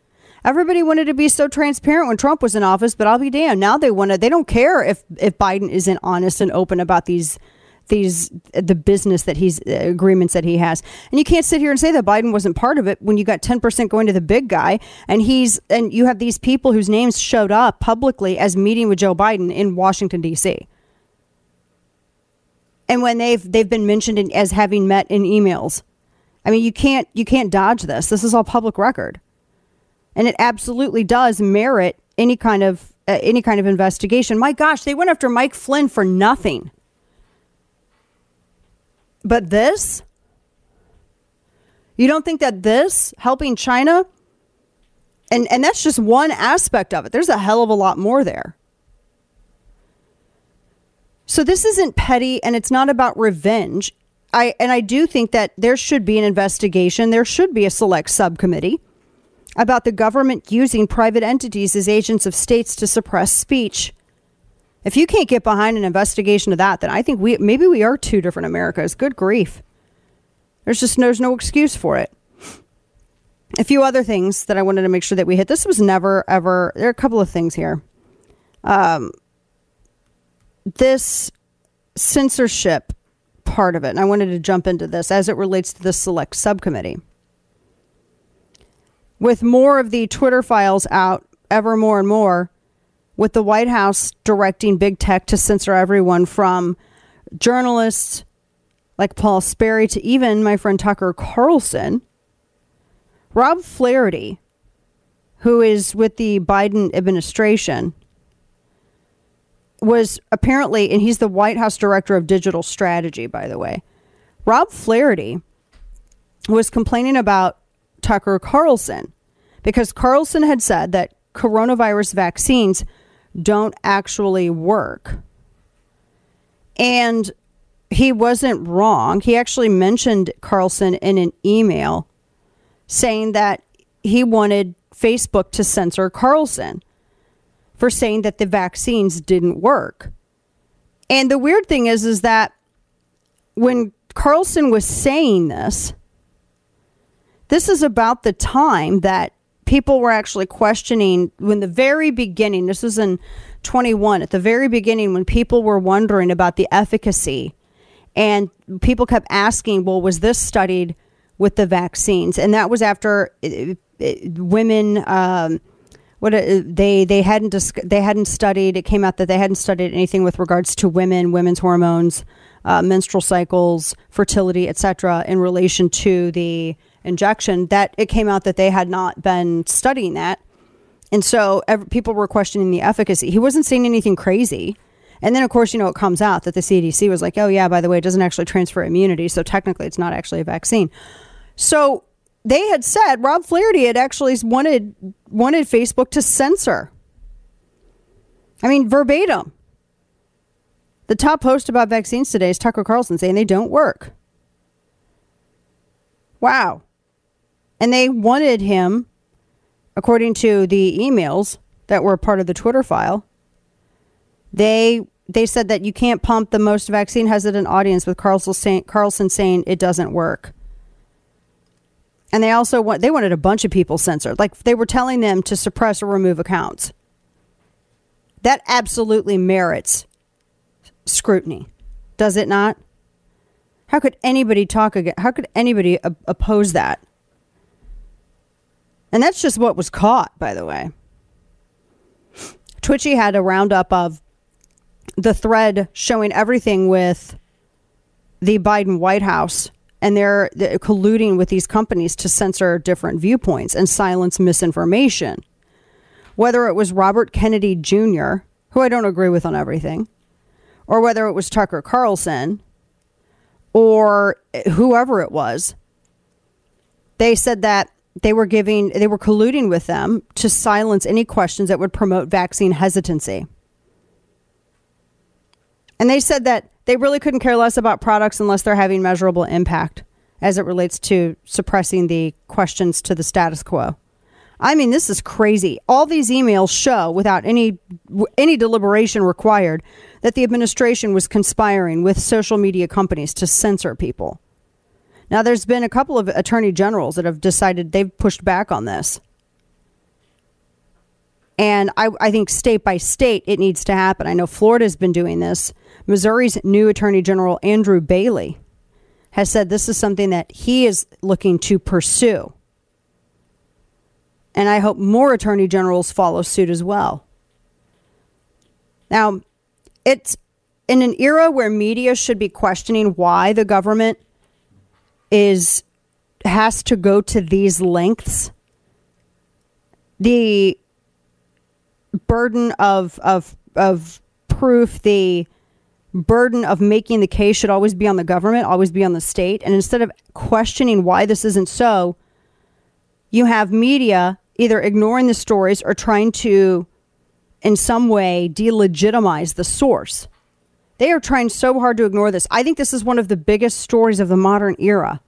Everybody wanted to be so transparent when Trump was in office, but I'll be damned. Now they want to they don't care if if Biden isn't honest and open about these these the business that he's uh, agreements that he has. And you can't sit here and say that Biden wasn't part of it when you got 10% going to the big guy and he's and you have these people whose names showed up publicly as meeting with Joe Biden in Washington D.C. And when they've they've been mentioned in, as having met in emails. I mean, you can't you can't dodge this. This is all public record. And it absolutely does merit any kind of uh, any kind of investigation. My gosh, they went after Mike Flynn for nothing. But this? You don't think that this helping China and and that's just one aspect of it. There's a hell of a lot more there. So this isn't petty and it's not about revenge. I and I do think that there should be an investigation. There should be a select subcommittee about the government using private entities as agents of states to suppress speech. If you can't get behind an investigation of that, then I think we maybe we are two different Americas. Good grief. There's just there's no excuse for it. A few other things that I wanted to make sure that we hit. This was never ever. There are a couple of things here. Um, this censorship part of it, and I wanted to jump into this as it relates to the select subcommittee. With more of the Twitter files out ever more and more, with the White House directing big tech to censor everyone from journalists like Paul Sperry to even my friend Tucker Carlson. Rob Flaherty, who is with the Biden administration, was apparently, and he's the White House director of digital strategy, by the way. Rob Flaherty was complaining about Tucker Carlson because Carlson had said that coronavirus vaccines don't actually work. And he wasn't wrong. He actually mentioned Carlson in an email saying that he wanted Facebook to censor Carlson for saying that the vaccines didn't work. And the weird thing is is that when Carlson was saying this, this is about the time that people were actually questioning when the very beginning, this was in 21, at the very beginning, when people were wondering about the efficacy, and people kept asking, well, was this studied with the vaccines? And that was after uh, uh, women. Um, what they they hadn't they hadn't studied. It came out that they hadn't studied anything with regards to women, women's hormones, uh, menstrual cycles, fertility, etc., in relation to the injection, that it came out that they had not been studying that. And so people were questioning the efficacy. He wasn't saying anything crazy. And then, of course, you know, it comes out that the CDC was like, oh, yeah, by the way, it doesn't actually transfer immunity. So technically, it's not actually a vaccine. So they had said Rob Flaherty had actually wanted wanted Facebook to censor. I mean, verbatim. The top post about vaccines today is Tucker Carlson saying they don't work. Wow. And they wanted him, according to the emails that were part of the Twitter file, they they said that you can't pump the most vaccine hesitant audience with Carlson saying, Carlson saying it doesn't work. And they also want they wanted a bunch of people censored. Like they were telling them to suppress or remove accounts. That absolutely merits scrutiny. Does it not? How could anybody talk again? How could anybody oppose that? And that's just what was caught, by the way. Twitchy had a roundup of the thread showing everything with the Biden White House and they're, they're, colluding with these companies to censor different viewpoints and silence misinformation. Whether it was Robert Kennedy Jr., who I don't agree with on everything, or whether it was Tucker Carlson, or whoever it was, they said that they were giving they were colluding with them to silence any questions that would promote vaccine hesitancy. And they said that they really couldn't care less about products unless they're having measurable impact as it relates to suppressing the questions to the status quo. I mean, this is crazy. All these emails show, without any any deliberation required, that the administration was conspiring with social media companies to censor people. Now, there's been a couple of attorney generals that have decided they've pushed back on this. And I, I think state by state, it needs to happen. I know Florida's been doing this. Missouri's new attorney general, Andrew Bailey, has said this is something that he is looking to pursue. And I hope more attorney generals follow suit as well. Now, it's in an era where media should be questioning why the government is has to go to these lengths. The burden of of of proof, the burden of making the case should always be on the government, always be on the state. And instead of questioning why this isn't so, you have media either ignoring the stories or trying to, in some way, delegitimize the source. They are trying so hard to ignore this. I think this is one of the biggest stories of the modern era.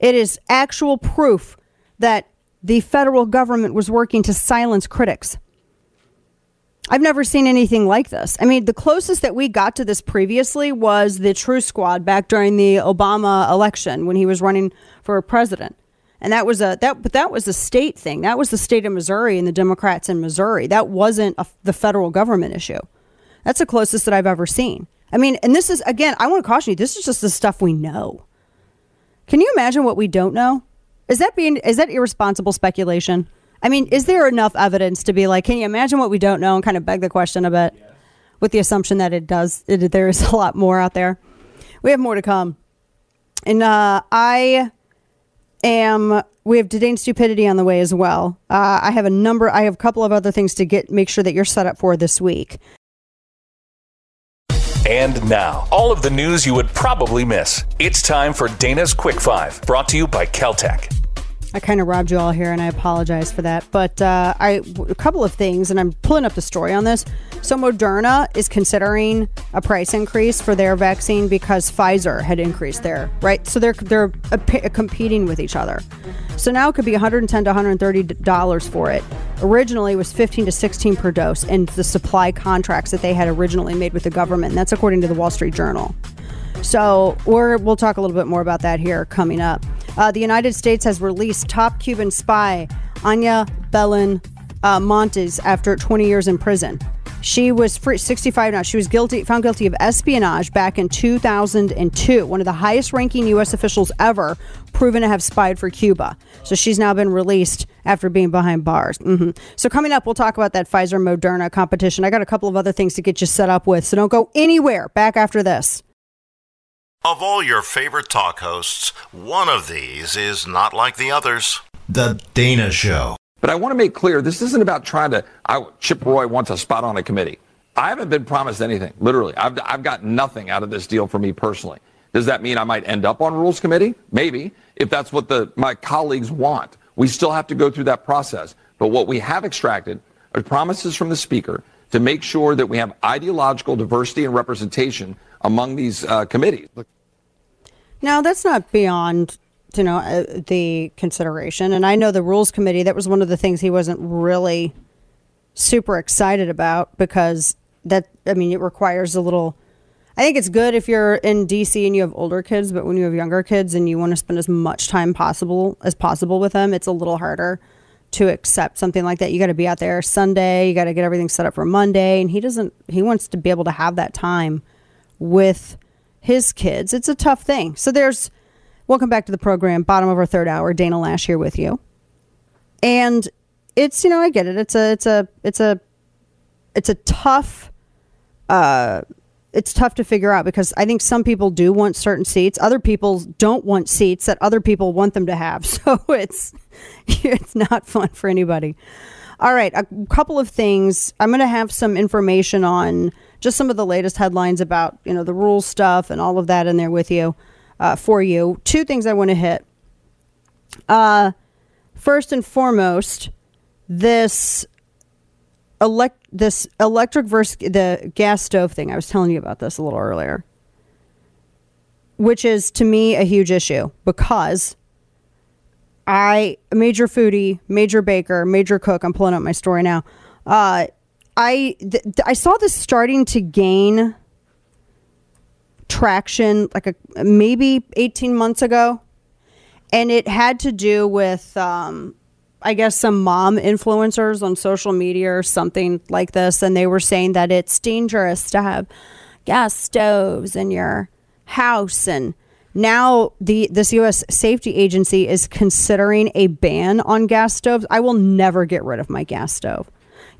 It is actual proof that the federal government was working to silence critics. I've never seen anything like this. I mean, the closest that we got to this previously was the Truth Squad back during the Obama election when he was running for president. And that was a that but that was a state thing. That was the state of Missouri and the Democrats in Missouri. That wasn't a, the federal government issue. That's the closest that I've ever seen. I mean, and this is again, I want to caution you. This is just the stuff we know. Can you imagine what we don't know? Is that being is that irresponsible speculation? I mean, is there enough evidence to be like, can you imagine what we don't know and kind of beg the question a bit with the assumption that it does, it, there is a lot more out there? We have more to come. And uh, I am, we have Dane Stupidity on the way as well. Uh, I have a number, I have a couple of other things to get, make sure that you're set up for this week. And now, all of the news you would probably miss. It's time for Dana's Quick Five, brought to you by Caltech. I kind of robbed you all here, and I apologize for that. But uh, I a couple of things, and I'm pulling up the story on this. So Moderna is considering a price increase for their vaccine because Pfizer had increased their right. So they're they're p- competing with each other. So now it could be 110 to 130 dollars for it. Originally, it was 15 to 16 per dose, and the supply contracts that they had originally made with the government. That's according to the Wall Street Journal. So we're, we'll talk a little bit more about that here coming up. Uh, the United States has released top Cuban spy Anya Belen uh, Montes after 20 years in prison. She was free, 65 now. She was guilty, found guilty of espionage back in 2002. One of the highest ranking U.S. officials ever proven to have spied for Cuba. So she's now been released after being behind bars. Mm-hmm. So coming up, we'll talk about that Pfizer Moderna competition. I got a couple of other things to get you set up with. So don't go anywhere. Back after this. Of all your favorite talk hosts, one of these is not like the others. The Dana Show. But I want to make clear this isn't about trying to. I, Chip Roy wants a spot on a committee. I haven't been promised anything, literally. I've, I've got nothing out of this deal for me personally. Does that mean I might end up on Rules Committee? Maybe, if that's what the, my colleagues want. We still have to go through that process. But what we have extracted are promises from the Speaker to make sure that we have ideological diversity and representation among these uh, committees. Now, that's not beyond you know uh, the consideration, and I know the rules committee. That was one of the things he wasn't really super excited about because that I mean it requires a little. I think it's good if you're in DC and you have older kids, but when you have younger kids and you want to spend as much time possible as possible with them, it's a little harder to accept something like that. You got to be out there Sunday, you got to get everything set up for Monday, and he doesn't. He wants to be able to have that time with his kids. It's a tough thing. So there's welcome back to the program, bottom of our third hour. Dana Loesch here with you, and it's you know I get it. It's a it's a it's a it's a tough. Uh, it's tough to figure out because I think some people do want certain seats. Other people don't want seats that other people want them to have. So it's it's not fun for anybody. All right, a couple of things. I'm going to have some information on just some of the latest headlines about you know the rules stuff and all of that in there with you uh, for you. Two things I want to hit. Uh, first and foremost, this elect this electric versus the gas stove thing. I was telling you about this a little earlier, which is to me a huge issue because I major foodie, major baker, major cook. I'm pulling up my story now. Uh, I th- I saw this starting to gain traction like a maybe 18 months ago, and it had to do with um, I guess some mom influencers on social media or something like this, and they were saying that it's dangerous to have gas stoves in your house and now the this US safety agency is considering a ban on gas stoves. I will never get rid of my gas stove.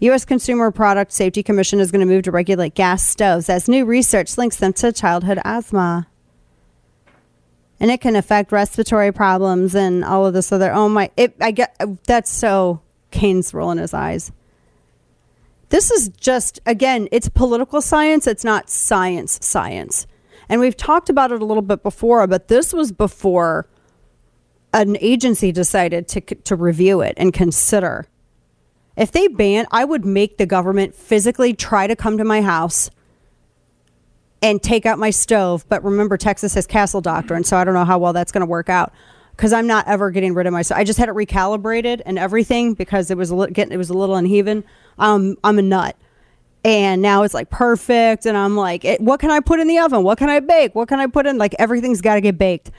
US Consumer Product Safety Commission is going to move to regulate gas stoves as new research links them to childhood asthma. And it can affect respiratory problems and all of this other oh my it I get oh, that's so Kane's rolling his eyes. This is just again, it's political science, it's not science science. And we've talked about it a little bit before, but this was before an agency decided to, to review it and consider. If they ban, I would make the government physically try to come to my house and take out my stove. But remember, Texas has castle doctrine, so I don't know how well that's going to work out because I'm not ever getting rid of my stove. I just had it recalibrated and everything because it was a li- getting it was a little uneven. Um, I'm a nut and now it's like perfect and i'm like it, what can i put in the oven what can i bake what can i put in like everything's got to get baked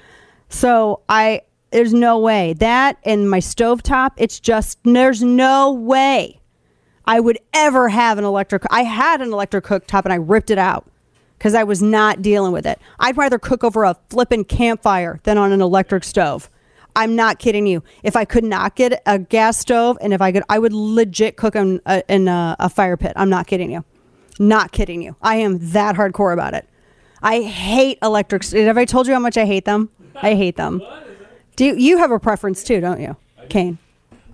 so i there's no way that and my stovetop it's just there's no way i would ever have an electric i had an electric cooktop and i ripped it out because i was not dealing with it i'd rather cook over a flippin' campfire than on an electric stove I'm not kidding you. If I could not get a gas stove, and if I could, I would legit cook in, a, in a, a fire pit. I'm not kidding you. Not kidding you. I am that hardcore about it. I hate electric. Have I told you how much I hate them? I hate them. Do you, you have a preference too, don't you, Kane?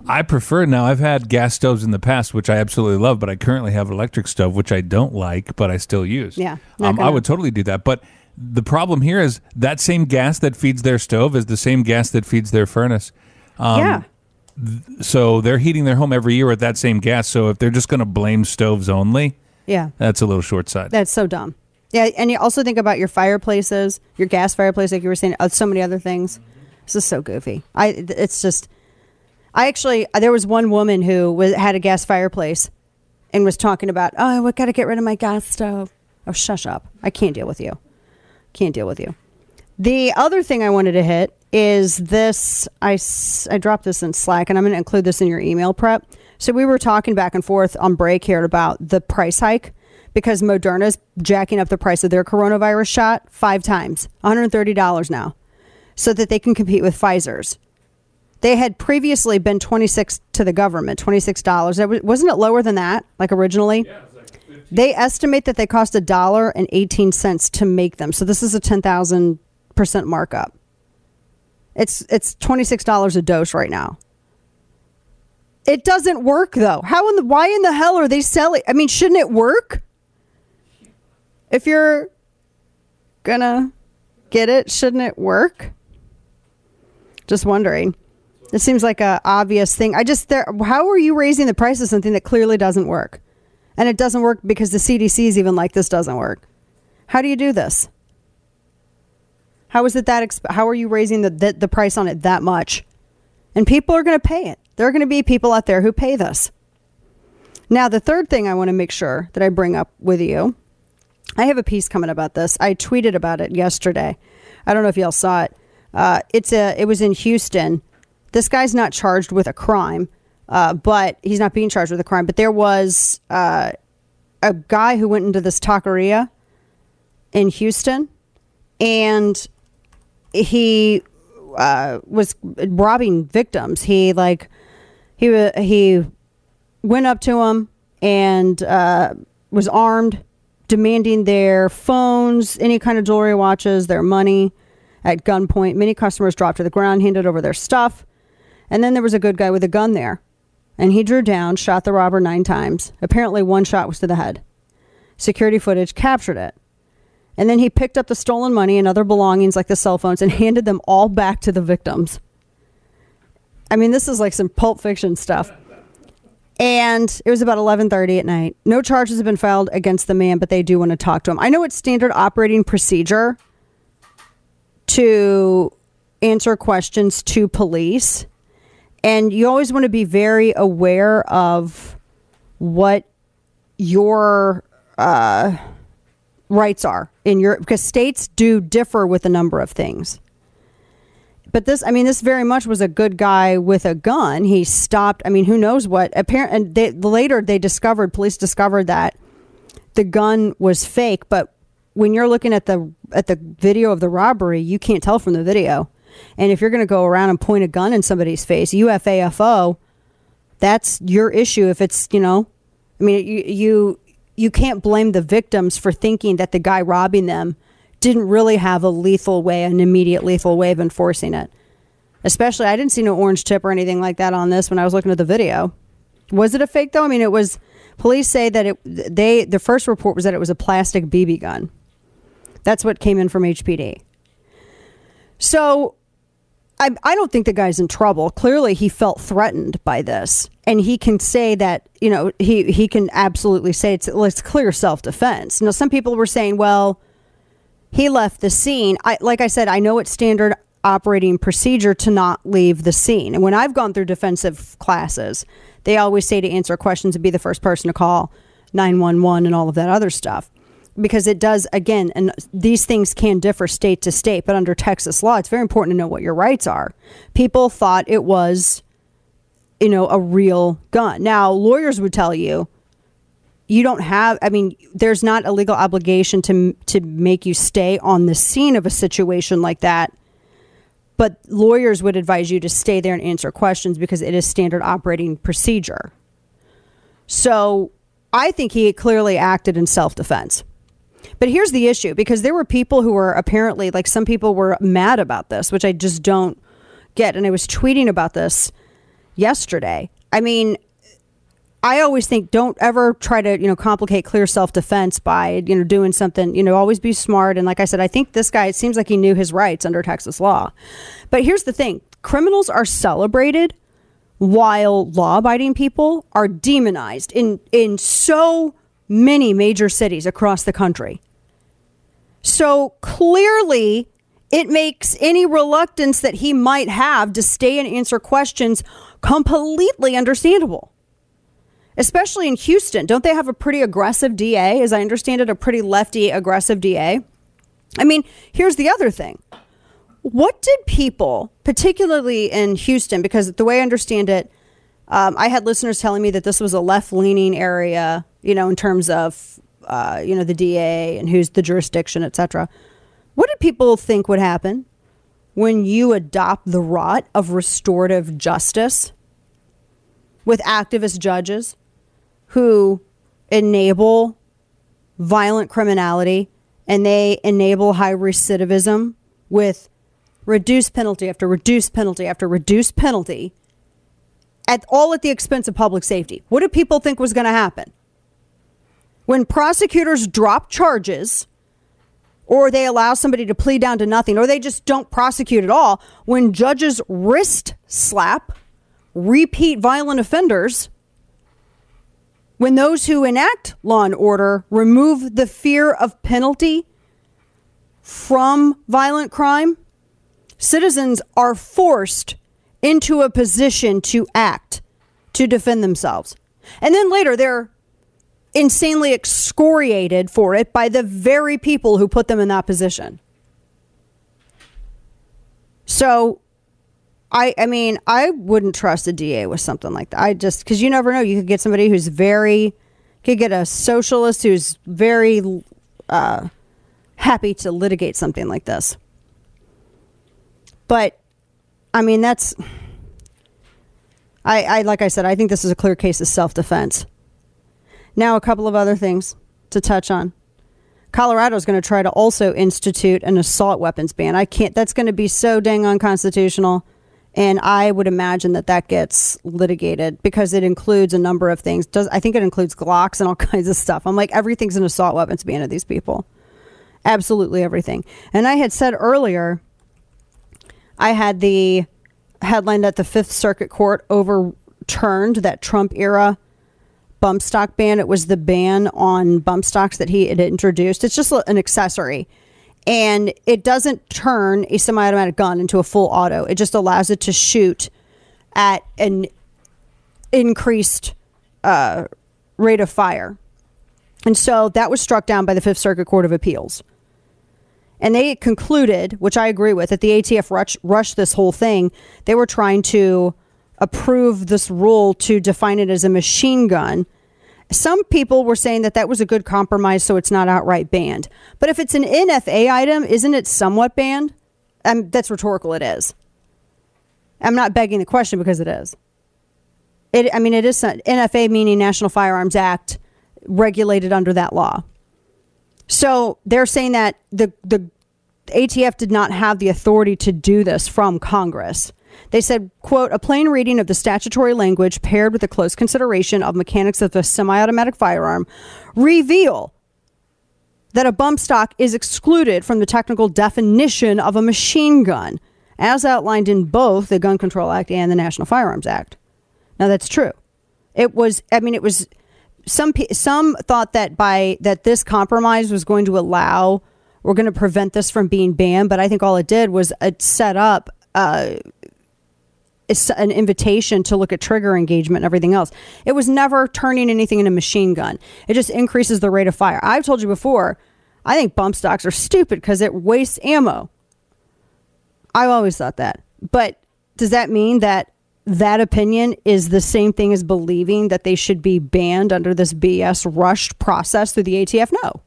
I prefer now. I've had gas stoves in the past, which I absolutely love, but I currently have an electric stove, which I don't like, but I still use. Yeah, um, I would totally do that. But the problem here is that same gas that feeds their stove is the same gas that feeds their furnace. Um, yeah. So they're heating their home every year with that same gas. So if they're just going to blame stoves only, Yeah. that's a little short sighted. That's so dumb. Yeah, and you also think about your fireplaces, your gas fireplace, like you were saying, uh, so many other things. This is so goofy. I, it's just, I actually, there was one woman who was, had a gas fireplace and was talking about, oh, I got to get rid of my gas stove. Oh, shush up. I can't deal with you. Can't deal with you. The other thing I wanted to hit is this. I I dropped this in Slack, and I'm going to include this in your email prep. So we were talking back and forth on break here about the price hike because Moderna's jacking up the price of their coronavirus shot five times, $130 now, so that they can compete with Pfizer's. They had previously been 26 to the government, $26. Was- Wasn't it lower than that, like originally? They estimate that they cost a dollar and 18 cents to make them. So this is a 10,000% markup. It's it's $26 a dose right now. It doesn't work though. How in the why in the hell are they selling? I mean, shouldn't it work? If you're gonna get it, shouldn't it work? Just wondering. This seems like a obvious thing. I just there. How are you raising the price of something that clearly doesn't work? And it doesn't work because the CDC is even like this doesn't work. How do you do this? How is it that? Exp- how are you raising the, the the price on it that much? And people are going to pay it. There are going to be people out there who pay this. Now, the third thing I want to make sure that I bring up with you, I have a piece coming about this. I tweeted about it yesterday. I don't know if y'all saw it. Uh, it's a. It was in Houston. This guy's not charged with a crime, uh, but he's not being charged with a crime. But there was uh, a guy who went into this taqueria in Houston, and he uh, was robbing victims. He like he he went up to him and uh, was armed, demanding their phones, any kind of jewelry, watches, their money at gunpoint. Many customers dropped to the ground, handed over their stuff, and then there was a good guy with a gun there, and he drew down, shot the robber nine times. Apparently, one shot was to the head. Security footage captured it. And then he picked up the stolen money and other belongings like the cell phones and handed them all back to the victims. I mean, this is like some pulp fiction stuff. And it was about 11:30 at night. No charges have been filed against the man, but they do want to talk to him. I know it's standard operating procedure to answer questions to police And you always want to be very aware of what your uh, rights are in your because states do differ with a number of things. But this, I mean, this very much was a good guy with a gun. He stopped. I mean, who knows what? Apparently, and they, later they discovered, police discovered that the gun was fake. But when you're looking at the at the video of the robbery, you can't tell from the video. And if you're going to go around and point a gun in somebody's face, UFAFO, that's your issue. If it's you know, I mean, you you you can't blame the victims for thinking that the guy robbing them didn't really have a lethal way, an immediate lethal way of enforcing it. Especially, I didn't see no orange tip or anything like that on this when I was looking at the video. Was it a fake though? I mean, it was. Police say that it. They the first report was that it was a plastic BB gun. That's what came in from HPD. So, I I don't think the guy's in trouble. Clearly, he felt threatened by this, and he can say that you know he he can absolutely say it's it's clear self defense. Now, some people were saying, well, he left the scene. I like I said, I know it's standard operating procedure to not leave the scene. And when I've gone through defensive classes, they always say to answer questions and be the first person to call 911 and all of that other stuff. Because it does, again, and these things can differ state to state, but under Texas law, it's very important to know what your rights are. People thought it was, you know, a real gun. Now, lawyers would tell you, you don't have i mean there's not a legal obligation to to make you stay on the scene of a situation like that but lawyers would advise you to stay there and answer questions because it is standard operating procedure so i think he clearly acted in self-defense but here's the issue because there were people who were apparently like some people were mad about this which i just don't get and i was tweeting about this yesterday i mean I always think don't ever try to, you know, complicate clear self-defense by, you know, doing something, you know, always be smart and like I said, I think this guy it seems like he knew his rights under Texas law. But here's the thing, criminals are celebrated while law-abiding people are demonized in in so many major cities across the country. So clearly it makes any reluctance that he might have to stay and answer questions completely understandable especially in Houston. Don't they have a pretty aggressive DA? As I understand it, a pretty lefty aggressive DA. I mean, here's the other thing. What did people, particularly in Houston, because the way I understand it, um, I had listeners telling me that this was a left leaning area, you know, in terms of, uh, you know, the DA and who's the jurisdiction, et cetera. What did people think would happen when you adopt the rot of restorative justice with activist judges? who enable violent criminality and they enable high recidivism with reduced penalty after reduced penalty after reduced penalty at all at the expense of public safety. What do people think was going to happen? When prosecutors drop charges or they allow somebody to plead down to nothing or they just don't prosecute at all, when judges wrist slap repeat violent offenders, when those who enact law and order remove the fear of penalty from violent crime, citizens are forced into a position to act to defend themselves. And then later they're insanely excoriated for it by the very people who put them in that position. So I, I mean, I wouldn't trust a DA with something like that. I just, because you never know. You could get somebody who's very, could get a socialist who's very uh, happy to litigate something like this. But, I mean, that's, I, I, like I said, I think this is a clear case of self defense. Now, a couple of other things to touch on. Colorado is going to try to also institute an assault weapons ban. I can't, that's going to be so dang unconstitutional. And I would imagine that that gets litigated because it includes a number of things. Does I think it includes Glocks and all kinds of stuff. I'm like everything's an assault weapons ban of these people, absolutely everything. And I had said earlier, I had the headline that the Fifth Circuit Court overturned that Trump era bump stock ban. It was the ban on bump stocks that he had introduced. It's just an accessory and it doesn't turn a semi-automatic gun into a full auto. It just allows it to shoot at an increased uh, rate of fire. And so that was struck down by the Fifth Circuit Court of Appeals. And they concluded, which I agree with, that the ATF rush, rushed this whole thing. They were trying to approve this rule to define it as a machine gun. Some people were saying that that was a good compromise, so it's not outright banned. But if it's an NFA item, isn't it somewhat banned? Um, that's rhetorical. It is. I'm not begging the question because it is. It, I mean, it is NFA meaning National Firearms Act, regulated under that law. So they're saying that the the ATF did not have the authority to do this from Congress. They said, quote, a plain reading of the statutory language paired with a close consideration of mechanics of a semi-automatic firearm reveal that a bump stock is excluded from the technical definition of a machine gun, as outlined in both the Gun Control Act and the National Firearms Act. Now that's true. It was I mean it was some some thought that by that this compromise was going to allow we're going to prevent this from being banned, but I think all it did was it set up uh, an invitation to look at trigger engagement and everything else. It was never turning anything into machine gun. It just increases the rate of fire. I've told you before, I think bump stocks are stupid because it wastes ammo. I've always thought that. But does that mean that that opinion is the same thing as believing that they should be banned under this BS rushed process through the ATF? No.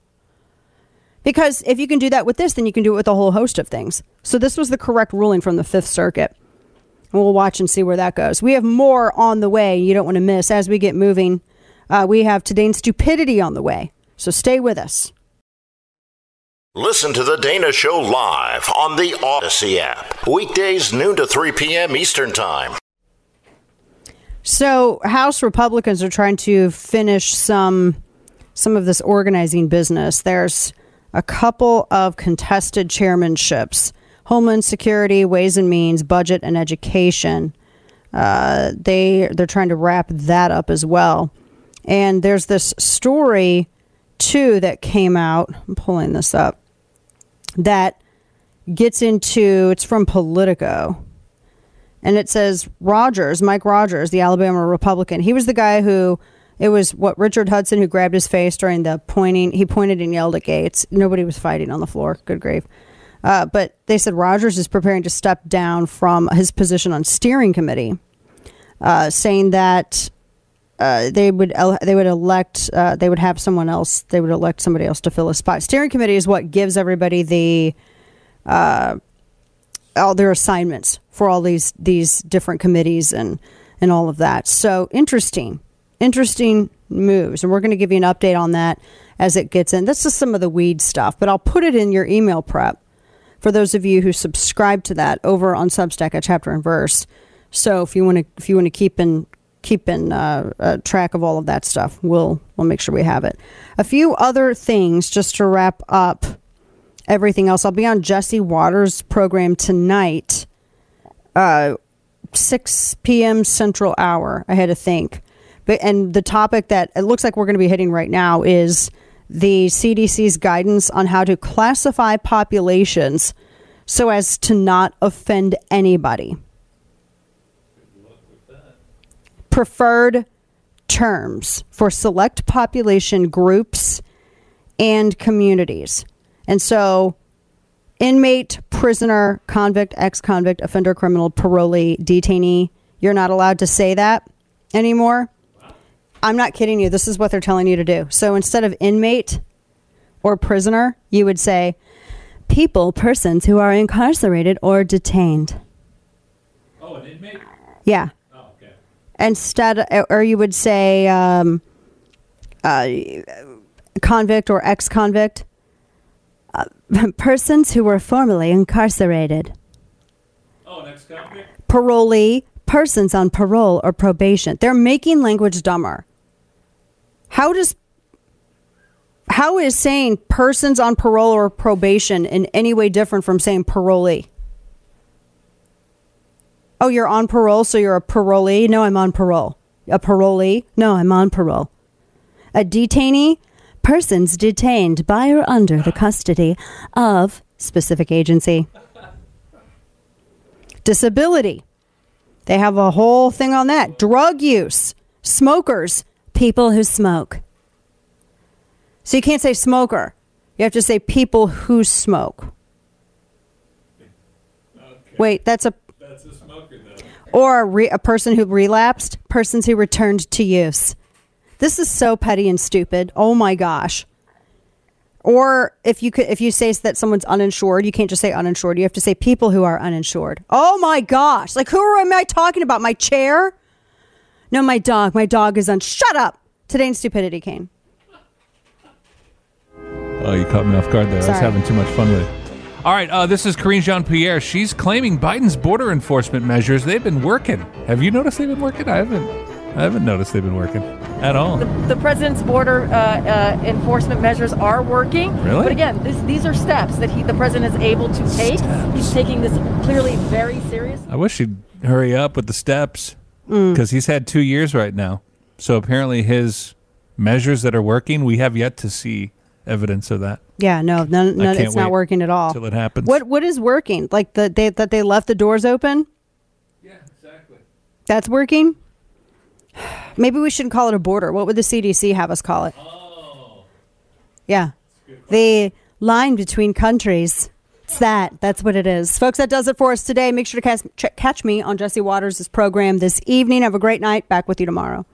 Because if you can do that with this, then you can do it with a whole host of things. So this was the correct ruling from the Fifth Circuit. And we'll watch and see where that goes. We have more on the way you don't want to miss as we get moving. Uh, we have today's stupidity on the way. So stay with us. Listen to The Dana Show live on the Odyssey app. Weekdays, noon to 3 p.m. Eastern Time. So, House Republicans are trying to finish some some of this organizing business. There's a couple of contested chairmanships Homeland Security, Ways and Means, Budget, and Education. Uh, they they're trying to wrap that up as well. And there's this story too that came out. I'm pulling this up. That gets into it's from Politico. And it says Rogers, Mike Rogers, the Alabama Republican. He was the guy who it was what Richard Hudson who grabbed his face during the pointing. He pointed and yelled at Gaetz. Nobody was fighting on the floor. Good grief. Uh, but they said Rogers is preparing to step down from his position on steering committee, uh, saying that uh, they would they would elect uh, they would have someone else they would elect somebody else to fill a spot. Steering committee is what gives everybody the uh, all their assignments for all these these different committees and and all of that. So interesting interesting moves. And we're going to give you an update on that as it gets in. This is some of the weed stuff, but I'll put it in your email prep for those of you who subscribe to that over on Substack at Chapter and Verse. So if you want to, if you want to keep in keep in uh, uh, track of all of that stuff, we'll we'll make sure we have it. A few other things just to wrap up everything else. I'll be on Jesse Watters' program tonight, uh, 6 p.m. Central Hour. I had to think but and the topic that it looks like we're going to be hitting right now is the CDC's guidance on how to classify populations so as to not offend anybody. Preferred terms for select population groups and communities. And so, inmate, prisoner, convict, ex convict, offender, criminal, parolee, detainee, you're not allowed to say that anymore. I'm not kidding you. This is what they're telling you to do. So instead of inmate or prisoner, you would say people, persons who are incarcerated or detained. Oh, an inmate? Yeah. Oh, okay. Instead, or you would say um, uh, convict or ex convict. Uh, persons who were formerly incarcerated. Oh, an ex convict? Parolee, persons on parole or probation. They're making language dumber. How does how is saying persons on parole or probation in any way different from saying parolee? Oh, you're on parole, so you're a parolee? No, I'm on parole. A parolee? No, I'm on parole. A detainee? Persons detained by or under the custody of specific agency. Disability. They have a whole thing on that. Drug use, smokers, people who smoke. So you can't say smoker. You have to say people who smoke. Wait, that's a That's a smoker, though. or a, re- a person who relapsed, persons who returned to use. This is so petty and stupid. Oh my gosh. Or if you could, if you say that someone's uninsured, you can't just say uninsured. You have to say people who are uninsured. Oh my gosh! Like who am I talking about? My chair? No, my dog. My dog is on. Shut up. Today in stupidity, Kane. Oh, you caught me off guard there. I was having too much fun with it. All right, uh, this is Karine Jean Pierre. She's claiming Biden's border enforcement measures, they've been working. Have you noticed they've been working? I haven't. I haven't noticed they've been working at all. The president's border uh, uh, enforcement measures are working. Really? But again, this, these are steps that he, the president is able to take. He's taking this clearly very serious. I wish he'd hurry up with the steps Mm. because he's had two years right now. So apparently, his measures that are working, we have yet to see evidence of that. Yeah, no, none, I it's not working at all. till it happens. What what is working? Like the they, that they left the doors open. Yeah, exactly. That's working. Maybe we shouldn't call it a border. What would the CDC have us call it? Oh. Yeah, the line between countries. It's that. That's what it is, folks. That does it for us today. Make sure to catch, catch me on Jesse Watters' program this evening. Have a great night. Back with you tomorrow.